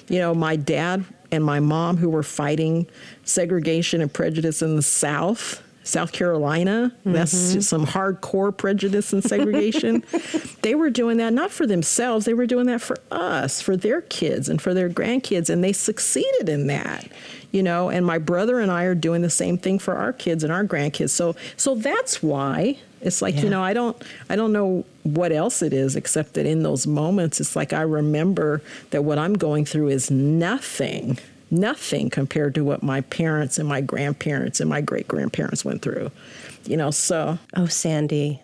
B: You know, my dad and my mom, who were fighting segregation and prejudice in the South, South Carolina. Mm-hmm. That's some hardcore prejudice and segregation. *laughs* they were doing that not for themselves, they were doing that for us, for their kids and for their grandkids, and they succeeded in that. You know, and my brother and I are doing the same thing for our kids and our grandkids. So so that's why it's like, yeah. you know, I don't I don't know what else it is except that in those moments it's like I remember that what I'm going through is nothing nothing compared to what my parents and my grandparents and my great grandparents went through. You know, so.
A: Oh, Sandy.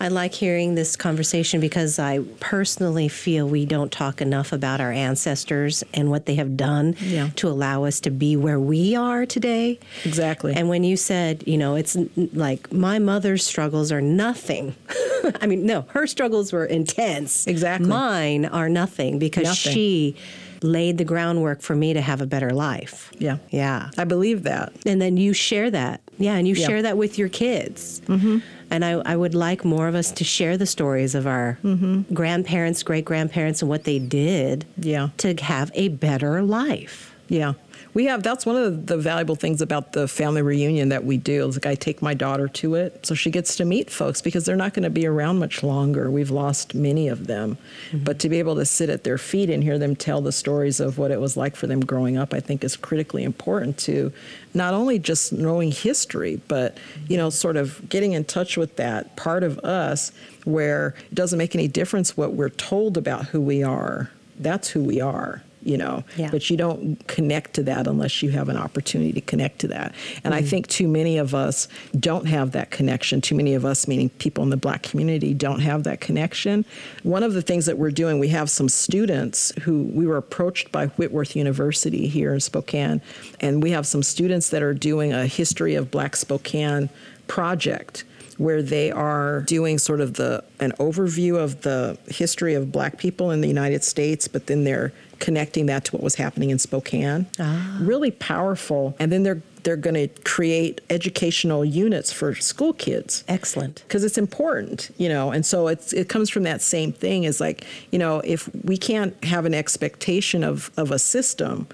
A: I like hearing this conversation because I personally feel we don't talk enough about our ancestors and what they have done yeah. to allow us to be where we are today.
B: Exactly.
A: And when you said, you know, it's like my mother's struggles are nothing. *laughs* I mean, no, her struggles were intense.
B: Exactly.
A: Mine are nothing because nothing. she laid the groundwork for me to have a better life.
B: Yeah.
A: Yeah.
B: I believe that.
A: And then you share that. Yeah. And you yeah. share that with your kids. Mm-hmm. And I, I, would like more of us to share the stories of our mm-hmm. grandparents, great grandparents, and what they did
B: yeah.
A: to have a better life.
B: Yeah we have that's one of the valuable things about the family reunion that we do. Is like I take my daughter to it so she gets to meet folks because they're not going to be around much longer. We've lost many of them, mm-hmm. but to be able to sit at their feet and hear them tell the stories of what it was like for them growing up, I think is critically important to not only just knowing history, but you know, sort of getting in touch with that part of us where it doesn't make any difference what we're told about who we are. That's who we are you know
A: yeah.
B: but you don't connect to that unless you have an opportunity to connect to that and mm-hmm. i think too many of us don't have that connection too many of us meaning people in the black community don't have that connection one of the things that we're doing we have some students who we were approached by whitworth university here in spokane and we have some students that are doing a history of black spokane project where they are doing sort of the an overview of the history of black people in the United States, but then they're connecting that to what was happening in Spokane. Ah. Really powerful. And then they're they're going to create educational units for school kids.
A: Excellent.
B: Because it's important, you know. And so it's it comes from that same thing is like, you know, if we can't have an expectation of of a system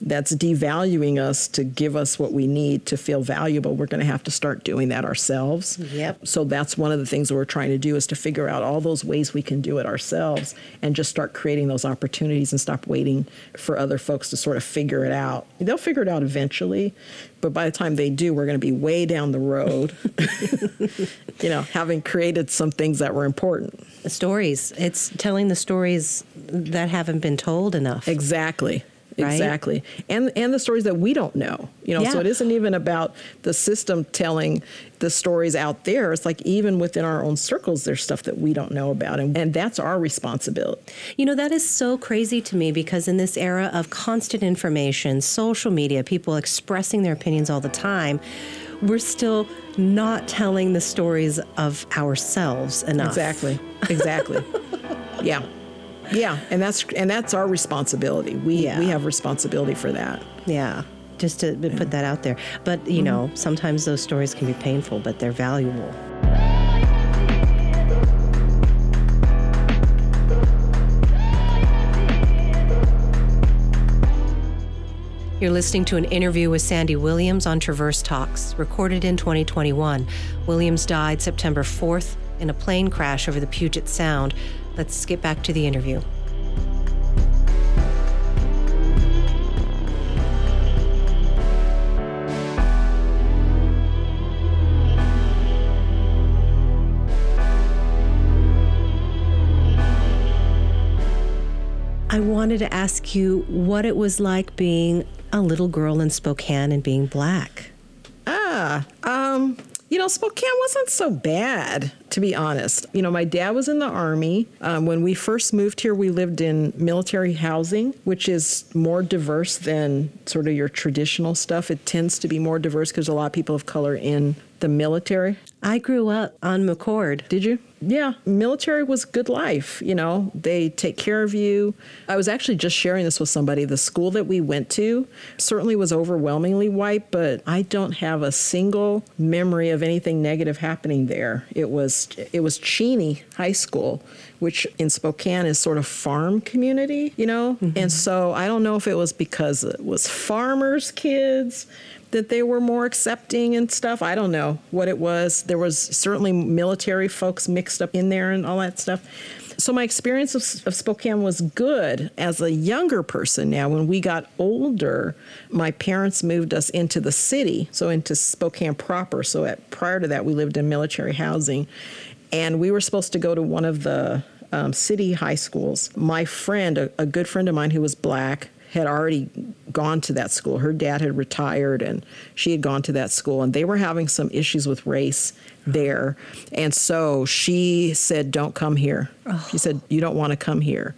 B: that's devaluing us to give us what we need to feel valuable, we're going to have to start doing that ourselves.
A: Yep.
B: So that's one of the things that we're trying to do is to figure out all those ways we can do it ourselves and just start creating those opportunities and stop waiting for other folks to sort of figure it out. They'll figure it out eventually, but by the time they do, we're going to be way down the road, *laughs* you know, having created some things that were important.
A: The stories. It's telling the stories that haven't been told enough.
B: Exactly. Right? Exactly. And and the stories that we don't know. You know, yeah. so it isn't even about the system telling the stories out there. It's like even within our own circles there's stuff that we don't know about and, and that's our responsibility.
A: You know, that is so crazy to me because in this era of constant information, social media, people expressing their opinions all the time, we're still not telling the stories of ourselves enough.
B: Exactly. Exactly. *laughs* yeah. Yeah, and that's and that's our responsibility. We yeah. we have responsibility for that.
A: Yeah. Just to yeah. put that out there. But, you mm-hmm. know, sometimes those stories can be painful, but they're valuable. You're listening to an interview with Sandy Williams on Traverse Talks, recorded in 2021. Williams died September 4th in a plane crash over the Puget Sound. Let's get back to the interview. I wanted to ask you what it was like being a little girl in Spokane and being black.
B: Ah, um, you know, Spokane wasn't so bad. to be honest. You know, my dad was in the Army. Um, when we first moved here, we lived in military housing, which is more diverse than sort of your traditional stuff. It tends to be more diverse because a lot of people of color in the military.
A: I grew up on McChord.
B: Did you? Yeah, military was good life. You know, they take care of you. I was actually just sharing this with somebody. The school that we went to certainly was overwhelmingly white, but I don't have a single memory of anything negative happening there. It was it was Cheney High School, which in Spokane is sort of farm community, you know? Mm-hmm. And so I don't know if it was because it was farmers' kids that they were more accepting and stuff. I don't know what it was. There was certainly military folks mixed up in there and all that stuff. So my experience of, of, Spokane was good as a younger person. Now, when we got older, my parents moved us into the city, so into Spokane proper. So at, prior to that, we lived in military housing, and we were supposed to go to one of the um, city high schools. My friend, a, a good friend of mine who was black, had already gone to that school. Her dad had retired and she had gone to that school, and they were having some issues with race there. And so she said, Don't come here. Oh. She said, You don't want to come here.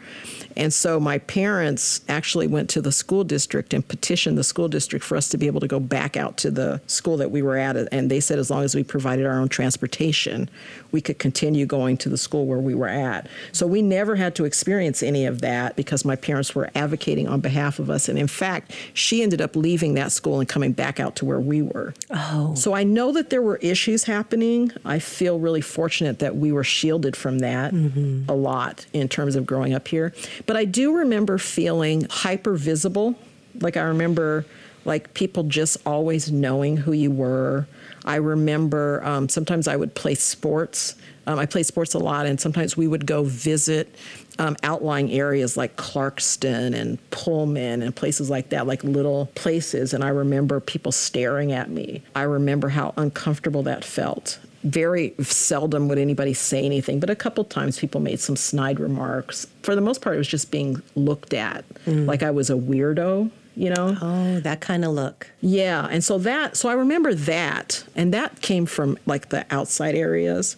B: And so my parents actually went to the school district and petitioned the school district for us to be able to go back out to the school that we were at. And they said as long as we provided our own transportation, we could continue going to the school where we were at. So we never had to experience any of that because my parents were advocating on behalf of us. And in fact, she ended up leaving that school and coming back out to where we were.
A: Oh.
B: So I know that there were issues happening. I feel really fortunate that we were shielded from that mm-hmm. a lot in terms of growing up here. But I do remember feeling hyper visible. Like I remember like people just always knowing who you were. I remember um, sometimes I would play sports. Um, I played sports a lot, and sometimes we would go visit um, outlying areas like Clarkston and Pullman and places like that, like little places. And I remember people staring at me. I remember how uncomfortable that felt very seldom would anybody say anything, but a couple times people made some snide remarks. For the most part, it was just being looked at mm. like I was a weirdo, you know?
A: Oh, that kind of look.
B: Yeah. And so that, so I remember that, and that came from like the outside areas.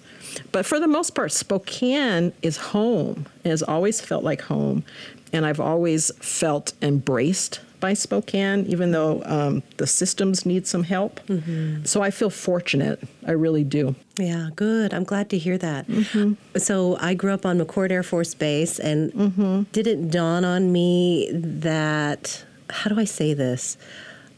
B: But for the most part, Spokane is home, it has always felt like home. And I've always felt embraced by Spokane, even though um, the systems need some help. Mm-hmm. So I feel fortunate. I really do.
A: Yeah, good. I'm glad to hear that. Mm-hmm. So I grew up on McChord Air Force Base, and mm-hmm. did it dawn on me that, how do I say this?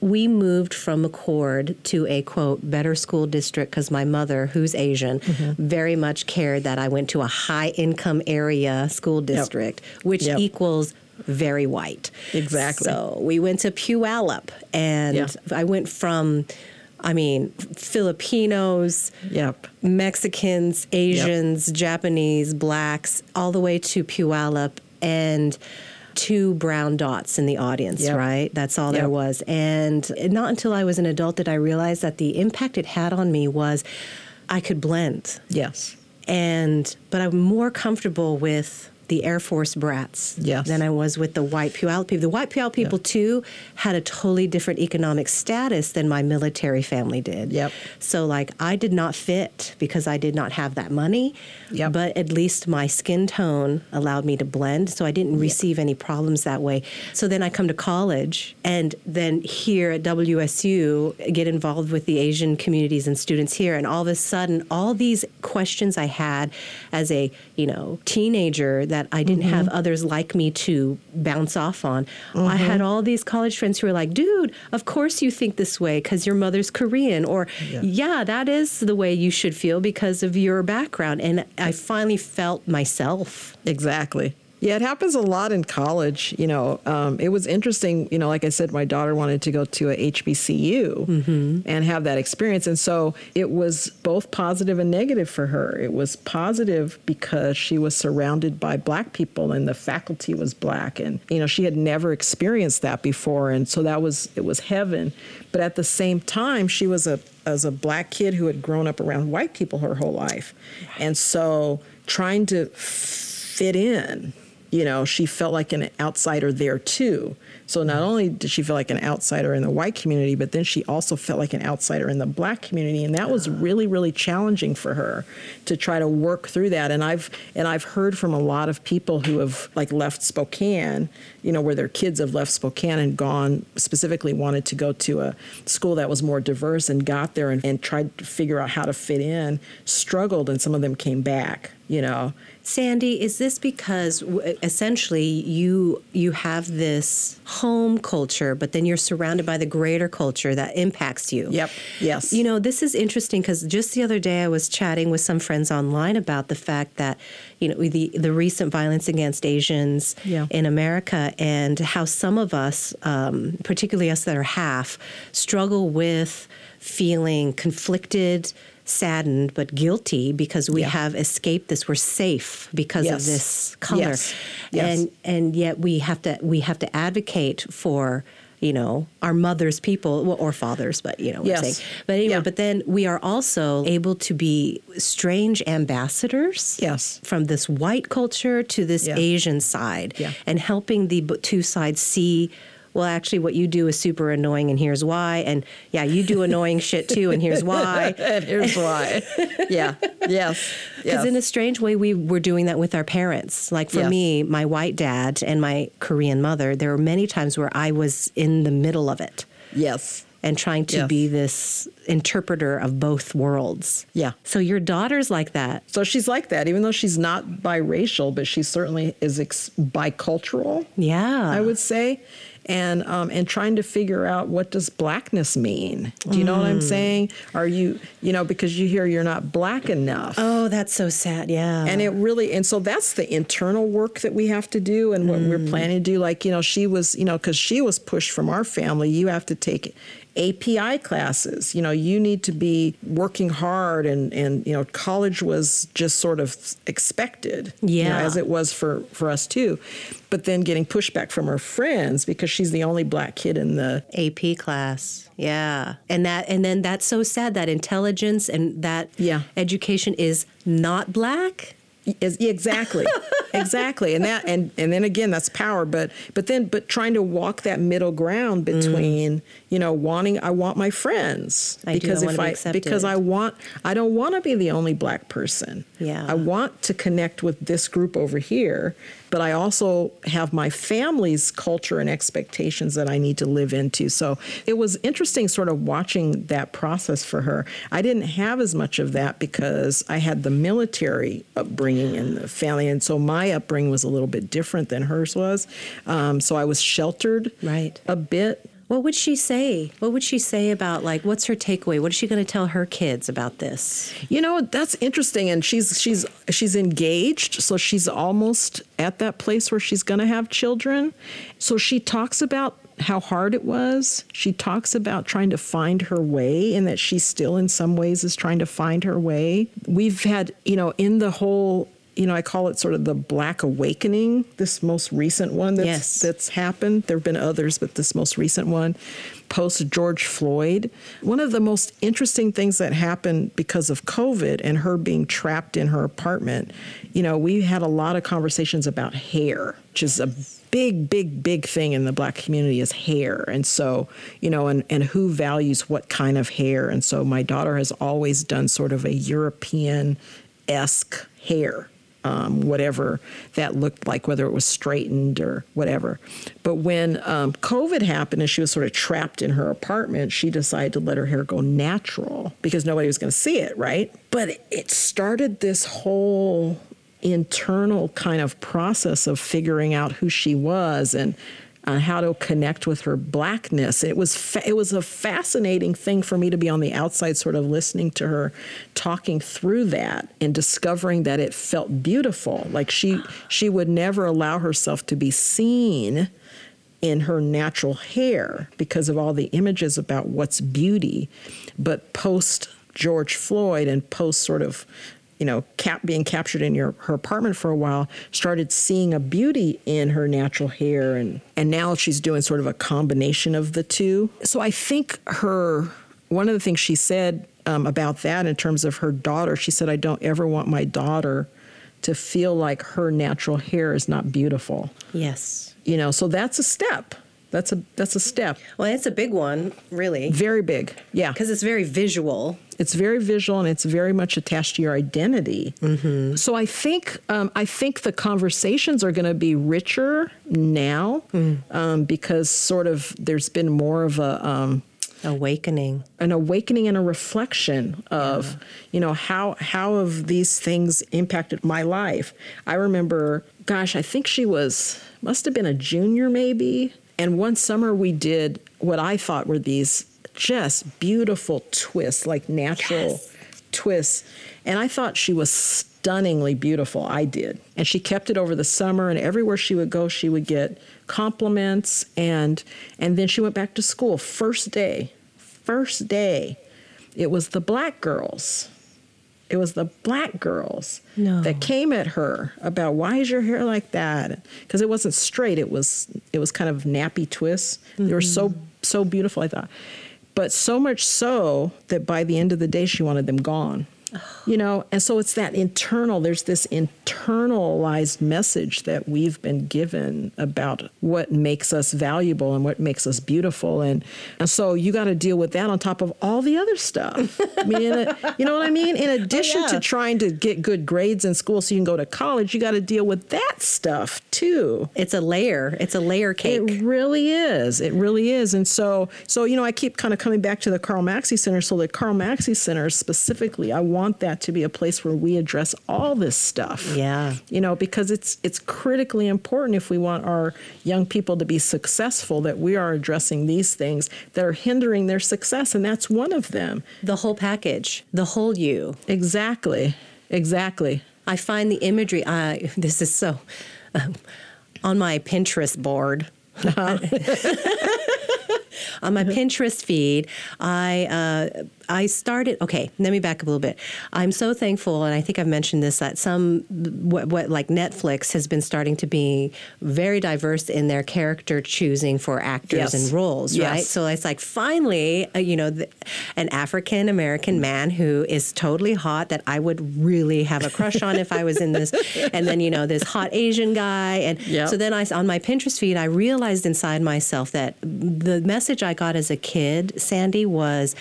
A: we moved from McChord to a quote better school district because my mother, who's Asian, mm-hmm. very much cared that I went to a high income area school district, yep. which yep. equals very white.
B: Exactly.
A: So we went to Puyallup, and yeah. I went from, I mean, Filipinos,
B: yep.
A: Mexicans, Asians, yep. Japanese, blacks, all the way to Puyallup, and two brown dots in the audience, yep. right? That's all yep. there was. And not until I was an adult did I realize that the impact it had on me was I could blend.
B: Yes.
A: And, but I'm more comfortable with the Air Force brats
B: yes.
A: than I was with the white Puyallup people. The white Puyallup people, yeah. too, had a totally different economic status than my military family did.
B: Yep.
A: So, like, I did not fit because I did not have that money,
B: yep.
A: but at least my skin tone allowed me to blend. So, I didn't receive yep. any problems that way. So, then I come to college and then here at WSU get involved with the Asian communities and students here. And all of a sudden, all these questions I had as a, you know, teenager that I didn't mm-hmm. have others like me to bounce off on. Mm-hmm. I had all these college friends who were like, dude, of course you think this way because your mother's Korean. Or, yeah. yeah, that is the way you should feel because of your background. And I finally felt myself.
B: Exactly. Yeah, it happens a lot in college. You know, um, it was interesting. You know, like I said, my daughter wanted to go to a HBCU mm-hmm. and have that experience, and so it was both positive and negative for her. It was positive because she was surrounded by black people and the faculty was black, and you know she had never experienced that before, and so that was it was heaven. But at the same time, she was a as a black kid who had grown up around white people her whole life, and so trying to fit in you know, she felt like an outsider there too. So not only did she feel like an outsider in the white community, but then she also felt like an outsider in the black community, and that was really, really challenging for her to try to work through that. And I've and I've heard from a lot of people who have like left Spokane, you know, where their kids have left Spokane and gone specifically wanted to go to a school that was more diverse and got there and, and tried to figure out how to fit in, struggled, and some of them came back, you know.
A: Sandy, is this because essentially you you have this home culture, but then you're surrounded by the greater culture that impacts you?
B: Yep. Yes.
A: You know, this is interesting because just the other day I was chatting with some friends online about the fact that you know the the recent violence against Asians
B: Yeah.
A: in America and how some of us, um, particularly us that are half, struggle with feeling conflicted. Saddened but guilty because we
B: Yeah.
A: have escaped this. We're safe because of this color,
B: Yes. Yes.
A: and and yet we have to we have to advocate for you know our mothers people well, or fathers but you know what I'm
B: Yes.
A: saying. but anyway
B: Yeah.
A: but then we are also able to be strange ambassadors
B: Yes.
A: from this white culture to this
B: Yeah.
A: asian side
B: Yeah.
A: and helping the two sides see well actually what you do is super annoying and here's why and yeah you do *laughs* annoying shit too and here's why *laughs*
B: and here's why. *laughs* yeah. Yes.
A: because
B: Yes.
A: in a strange way, we were doing that with our parents. Like for
B: Yes.
A: me, my white dad and my Korean mother, there were many times where I was in the middle of it
B: yes.
A: and trying to
B: Yes.
A: be this interpreter of both worlds.
B: Yeah.
A: So your daughter's like that.
B: So she's like that, even though she's not biracial, but she certainly is ex- bicultural.
A: Yeah.
B: I would say, and um, and trying to figure out what does blackness mean. Do you know what I'm
A: Mm.
B: saying? Are you you know because you hear you're not black enough.
A: Oh, that's so sad. Yeah.
B: And it really, and so that's the internal work that we have to do and what
A: Mm.
B: we're planning to do. Like, you know, she was, you know, because she was pushed from our family, you have to take API classes. You know, you need to be working hard, and, and you know, college was just sort of expected, you know,
A: Yeah.
B: as it was for, for us too. But then getting pushback from her friends because she's the only black kid in the
A: AP class. Yeah. And that and then that's so sad that intelligence and that
B: Yeah.
A: education is not black.
B: Is exactly, *laughs* exactly, and that and and then again that's power, but but then but trying to walk that middle ground mm. between you know wanting I want my friends.
A: I do, I
B: because if I
A: accepted.
B: because I want I don't want to be the only black person.
A: Yeah.
B: I want to connect with this group over here, but I also have my family's culture and expectations that I need to live into. So it was interesting sort of watching that process for her. I didn't have as much of that because I had the military upbringing and the family. And so my upbringing was a little bit different than hers was. Um, so I was sheltered
A: Right.
B: a bit.
A: What would she say? What would she say about like what's her takeaway? What is she going to tell her kids about this?
B: You know, that's interesting and she's she's she's engaged, so she's almost at that place where she's going to have children. So she talks about how hard it was. She talks about trying to find her way and that she still in some ways is trying to find her way. We've had, you know, in the whole you know, I call it sort of the black awakening, this most recent one that's
A: Yes.
B: that's happened. There have been others, but this most recent one, post George Floyd. One of the most interesting things that happened because of COVID and her being trapped in her apartment, you know, we had a lot of conversations about hair, which is a big, big, big thing in the black community is hair. And so, you know, and, and who values what kind of hair. And so my daughter has always done sort of a European esque hair um, whatever that looked like, whether it was straightened or whatever. But when um, COVID happened and she was sort of trapped in her apartment, she decided to let her hair go natural because nobody was going to see it, right? But it started this whole internal kind of process of figuring out who she was and on how to connect with her blackness. It was fa- it was a fascinating thing for me to be on the outside, sort of listening to her talking through that and discovering that it felt beautiful. Like she she would never allow herself to be seen in her natural hair because of all the images about what's beauty, but post George Floyd and post sort of you know, cap being captured in your her apartment for a while, started seeing a beauty in her natural hair, and and now she's doing sort of a combination of the two. So I think her one of the things she said um, about that in terms of her daughter, she said, "I don't ever want my daughter." to feel like her natural hair is not beautiful.
A: Yes.
B: You know, so that's a step. That's a that's a step.
A: Well, that's a big one, really,
B: Very big. Yeah.
A: because it's very visual.
B: It's very visual and it's very much attached to your identity.
A: Mm-hmm.
B: So I think um, I think the conversations are going to be richer now
A: Mm.
B: um, because sort of there's been more of a um,
A: Awakening.
B: an awakening and a reflection of you know how how have these things impacted my life. I remember, gosh, I think she was must have been a junior maybe, and one summer we did what I thought were these just beautiful twists, like natural
A: Yes.
B: twists. And I thought she was stunningly beautiful. I did. And she kept it over the summer and everywhere she would go she would get compliments and and then she went back to school first day. First day. It was the black girls. It was the black girls
A: No.
B: that came at her about why is your hair like that? Because it wasn't straight. It was it was kind of nappy twists. They were so mm-hmm. so beautiful. I thought, but so much so that by the end of the day she wanted them gone. You know, and so it's that internal. There's this internalized message that we've been given about what makes us valuable and what makes us beautiful, and and so you got to deal with that on top of all the other stuff. I mean, a, you know what I mean? In oh, addition
A: yeah.
B: to trying to get good grades in school so you can go to college, you got to deal with that stuff too.
A: It's a layer. It's a layer cake.
B: It really is. It really is. And so, so you know, I keep kind of coming back to the Carl Maxey Center. So the Carl Maxey Center specifically, I want that to be a place where we address all this stuff.
A: Yeah.
B: You know, because it's it's critically important if we want our young people to be successful that we are addressing these things that are hindering their success, and that's one of them.
A: the whole package, the whole you.
B: Exactly. Exactly.
A: I find the imagery. I this is so um, on my Pinterest board. *laughs* on my Pinterest feed, I uh, I started. Okay, let me back up a little bit. I'm so thankful, and I think I've mentioned this that some what, what like Netflix has been starting to be very diverse in their character choosing for actors
B: Yes.
A: and roles,
B: Yes.
A: right? So it's like finally, uh, you know, the, an African American man who is totally hot that I would really have a crush on if I was in this, *laughs* and then you know this hot Asian guy, and
B: Yep.
A: so then I on my Pinterest feed I realized inside myself that the message I got as a kid, Sandy, was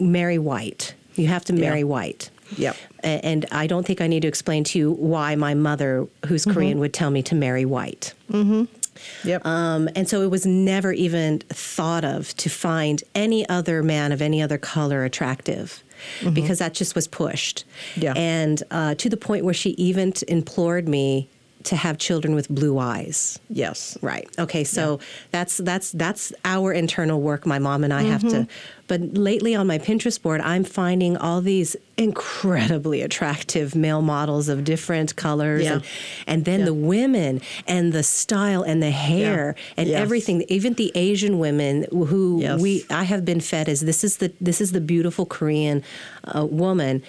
A: marry white. You have to marry
B: Yeah.
A: white.
B: Yep.
A: And I don't think I need to explain to you why my mother, who's
B: Mm-hmm.
A: Korean, would tell me to marry white.
B: Yep.
A: Um, and so it was never even thought of to find any other man of any other color attractive. Because that just was pushed.
B: Yeah.
A: And uh, to the point where she even t- implored me to have children with blue eyes.
B: yes.
A: Right. Okay. So that's that's that's our internal work. My mom and I have
B: Mm-hmm.
A: to. But lately on my Pinterest board, I'm finding all these incredibly attractive male models of different colors,
B: Yeah.
A: and and then the women and the style and the hair and
B: Yes.
A: everything. Even the Asian women who
B: Yes.
A: we I have been fed as this is the this is the beautiful Korean uh, woman.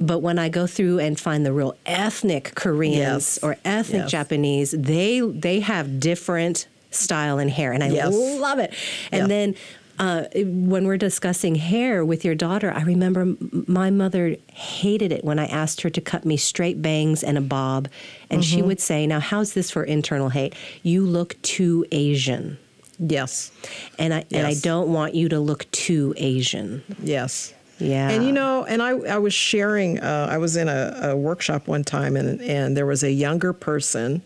A: But when I go through and find the real ethnic Koreans
B: Yes.
A: or ethnic
B: Yes.
A: Japanese, they they have different style and hair, and I
B: Yes.
A: love it. And
B: Yeah.
A: then uh, when we're discussing hair with your daughter, I remember m- my mother hated it when I asked her to cut me straight bangs and a bob, and she
B: Mm-hmm.
A: would say, "Now, how's this for internal hate? You look too Asian."
B: Yes.
A: And I and I don't want you to look too Asian.
B: Yes.
A: Yeah.
B: And you know, and I, I was sharing, uh, I was in a, a workshop one time, and, and there was a younger person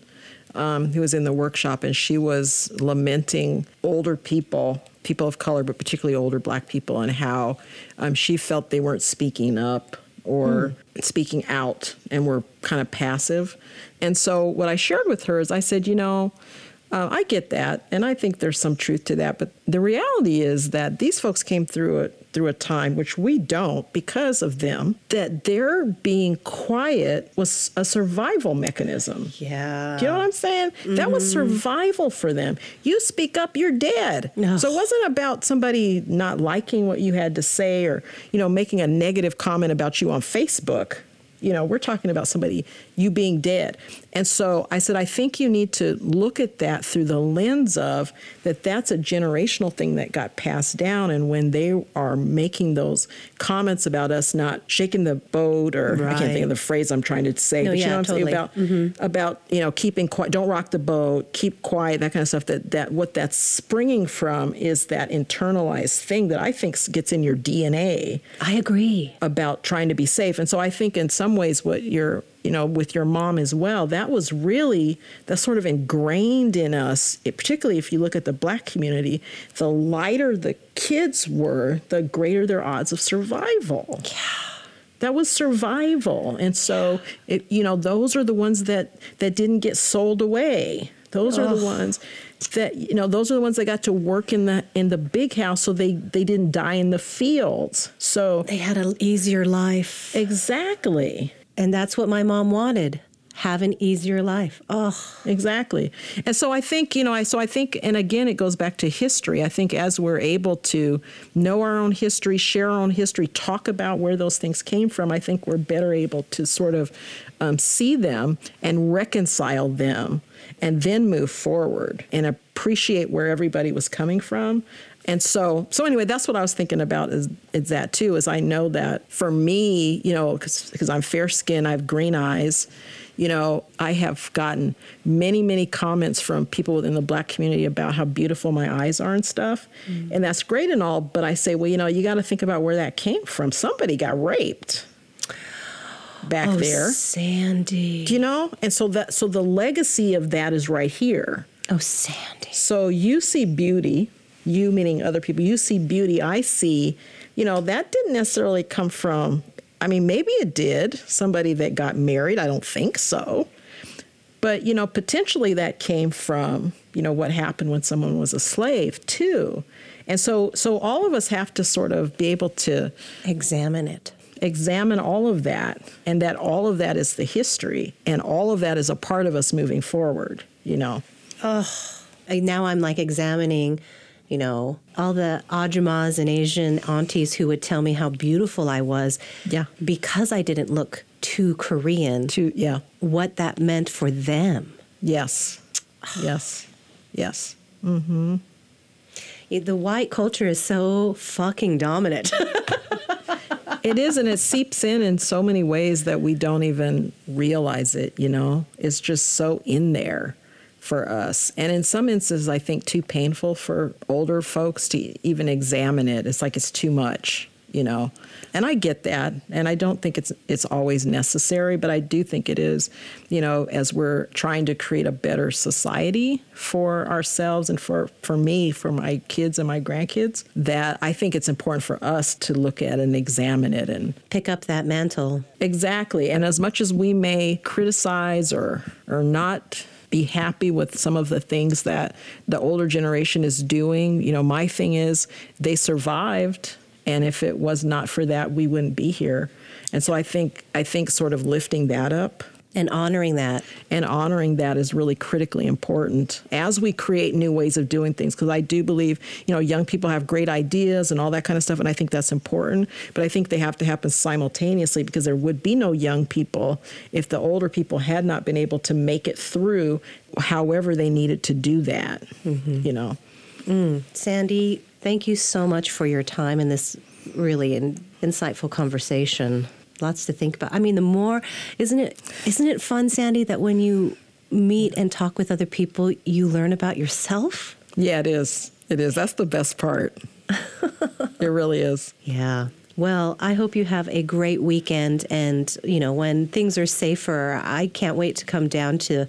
B: um, who was in the workshop, and she was lamenting older people, people of color, but particularly older black people, and how um, she felt they weren't speaking up or speaking out and were kind of passive. And so, what I shared with her is I said, you know, uh, I get that, and I think there's some truth to that. But the reality is that these folks came through it through a time which we don't because of them. That their being quiet was a survival mechanism.
A: yeah.
B: Do you know what I'm saying? That was mm-hmm. survival for them. You speak up, you're dead.
A: No.
B: So it wasn't about somebody not liking what you had to say or, you know, making a negative comment about you on Facebook. You know, we're talking about somebody, you being dead. And so I said, I think you need to look at that through the lens of that that's a generational thing that got passed down. And when they are making those comments about us not shaking the boat, or I can't think of the phrase I'm trying to say,
A: No,
B: but you know what I'm saying about, mm-hmm. about, you know, keeping quiet, don't rock the boat, keep quiet, that kind of stuff. That, that what that's springing from is that internalized thing that I think gets in your DNA
A: I agree.
B: about trying to be safe. And so I think in some ways what you're, you know, with your mom as well, that was really that's sort of ingrained in us, it, particularly if you look at the black community, the lighter the kids were, the greater their odds of survival. Yeah. That was survival. And so it, you know, those are the ones that that didn't get sold away. Those are the ones that you know those are the ones that got to work in the in the big house so they they didn't die in the fields. So
A: They had an easier life.
B: Exactly.
A: And that's what my mom wanted. Have an easier life. Oh,
B: Exactly. And so I think, you know, I so I think and again it goes back to history. I think as we're able to know our own history, share our own history, talk about where those things came from, I think we're better able to sort of um, see them and reconcile them and then move forward and appreciate where everybody was coming from. And so, so anyway, that's what I was thinking about is, is that too, is I know that for me, you know, because I'm fair skinned, I have green eyes, you know, I have gotten many, many comments from people within the black community about how beautiful my eyes are and stuff. Mm. And that's great and all, but I say, well, you know, you got to think about where that came from. Somebody got raped back
A: oh
B: there.
A: Sandy.
B: Do you know? And so that so the legacy of that is right here.
A: oh, Sandy.
B: So you see beauty, you meaning other people, you see beauty, I see, you know, that didn't necessarily come from, I mean, maybe it did, somebody that got married. I don't think so. But, you know, potentially that came from, you know, what happened when someone was a slave too. And so so all of us have to sort of be able to
A: Examine it.
B: Examine all of that and that all of that is the history and all of that is a part of us moving forward, you know.
A: I- now I'm like examining, you know, all the Ajumas and Asian aunties who would tell me how beautiful I was.
B: Yeah.
A: Because I didn't look too Korean,
B: To yeah.
A: what that meant for them.
B: Yes. Yes. Yes.
A: Mm hmm the white culture is so fucking dominant. *laughs*
B: It is, and it seeps in in so many ways that we don't even realize it, you know? It's just so in there for us. And in some instances, I think too painful for older folks to even examine it. It's like it's too much, you know? And I get that. And I don't think it's it's always necessary, but I do think it is, you know, as we're trying to create a better society for ourselves and for, for me, for my kids and my grandkids, that I think it's important for us to look at and examine it and
A: Pick up that mantle.
B: Exactly. And as much as we may criticize or or not be happy with some of the things that the older generation is doing, you know, my thing is they survived and if it was not for that we wouldn't be here. And so I think I think sort of lifting that up
A: And honoring that.
B: and honoring that is really critically important as we create new ways of doing things. Because i do believe you know young people have great ideas and all that kind of stuff and i think that's important. But i think they have to happen simultaneously because there would be no young people if the older people had not been able to make it through however they needed to do that mm-hmm. you know? Mm.
A: Sandy, thank you so much for your time in this really in, insightful conversation. Lots to think about. I mean, the more isn't it isn't it fun, Sandy, that when you meet and talk with other people, you learn about yourself?
B: yeah it is it is that's the best part *laughs* it really is
A: Yeah. Well, I hope you have a great weekend and, you know, when things are safer, I can't wait to come down to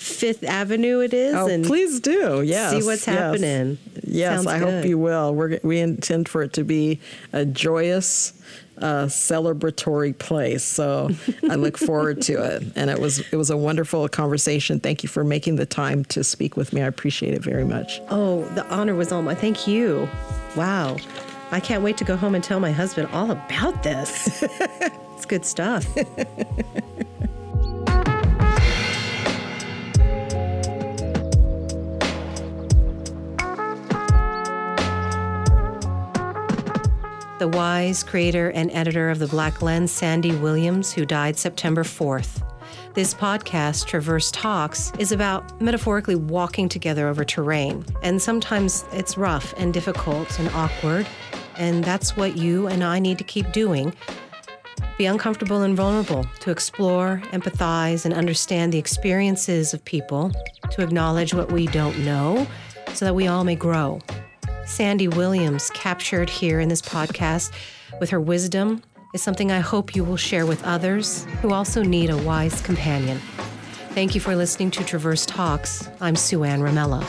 A: Fifth Avenue it is
B: Oh,
A: and
B: please do. Yes.
A: see what's
B: yes.
A: happening.
B: Yes,
A: Sounds
B: I
A: good.
B: hope you will. We're, we intend for it to be a joyous, uh, celebratory place. So I look *laughs* forward to it. And it was it was a wonderful conversation. Thank you for making the time to speak with me. I appreciate it very much.
A: Oh, the honor was all mine. Thank you. Wow. I can't wait to go home and tell my husband all about this. *laughs* it's good stuff. *laughs* the wise creator and editor of The Black Lens, Sandy Williams, who died September 4th. This podcast, Traverse Talks, is about metaphorically walking together over terrain. And sometimes it's rough and difficult and awkward. And that's what you and I need to keep doing. Be uncomfortable and vulnerable, to explore, empathize, and understand the experiences of people, to acknowledge what we don't know, so that we all may grow. Sandy Williams, captured here in this podcast with her wisdom is something I hope you will share with others who also need a wise companion. Thank you for listening to Traverse Talks. I'm Sue Ann Ramella.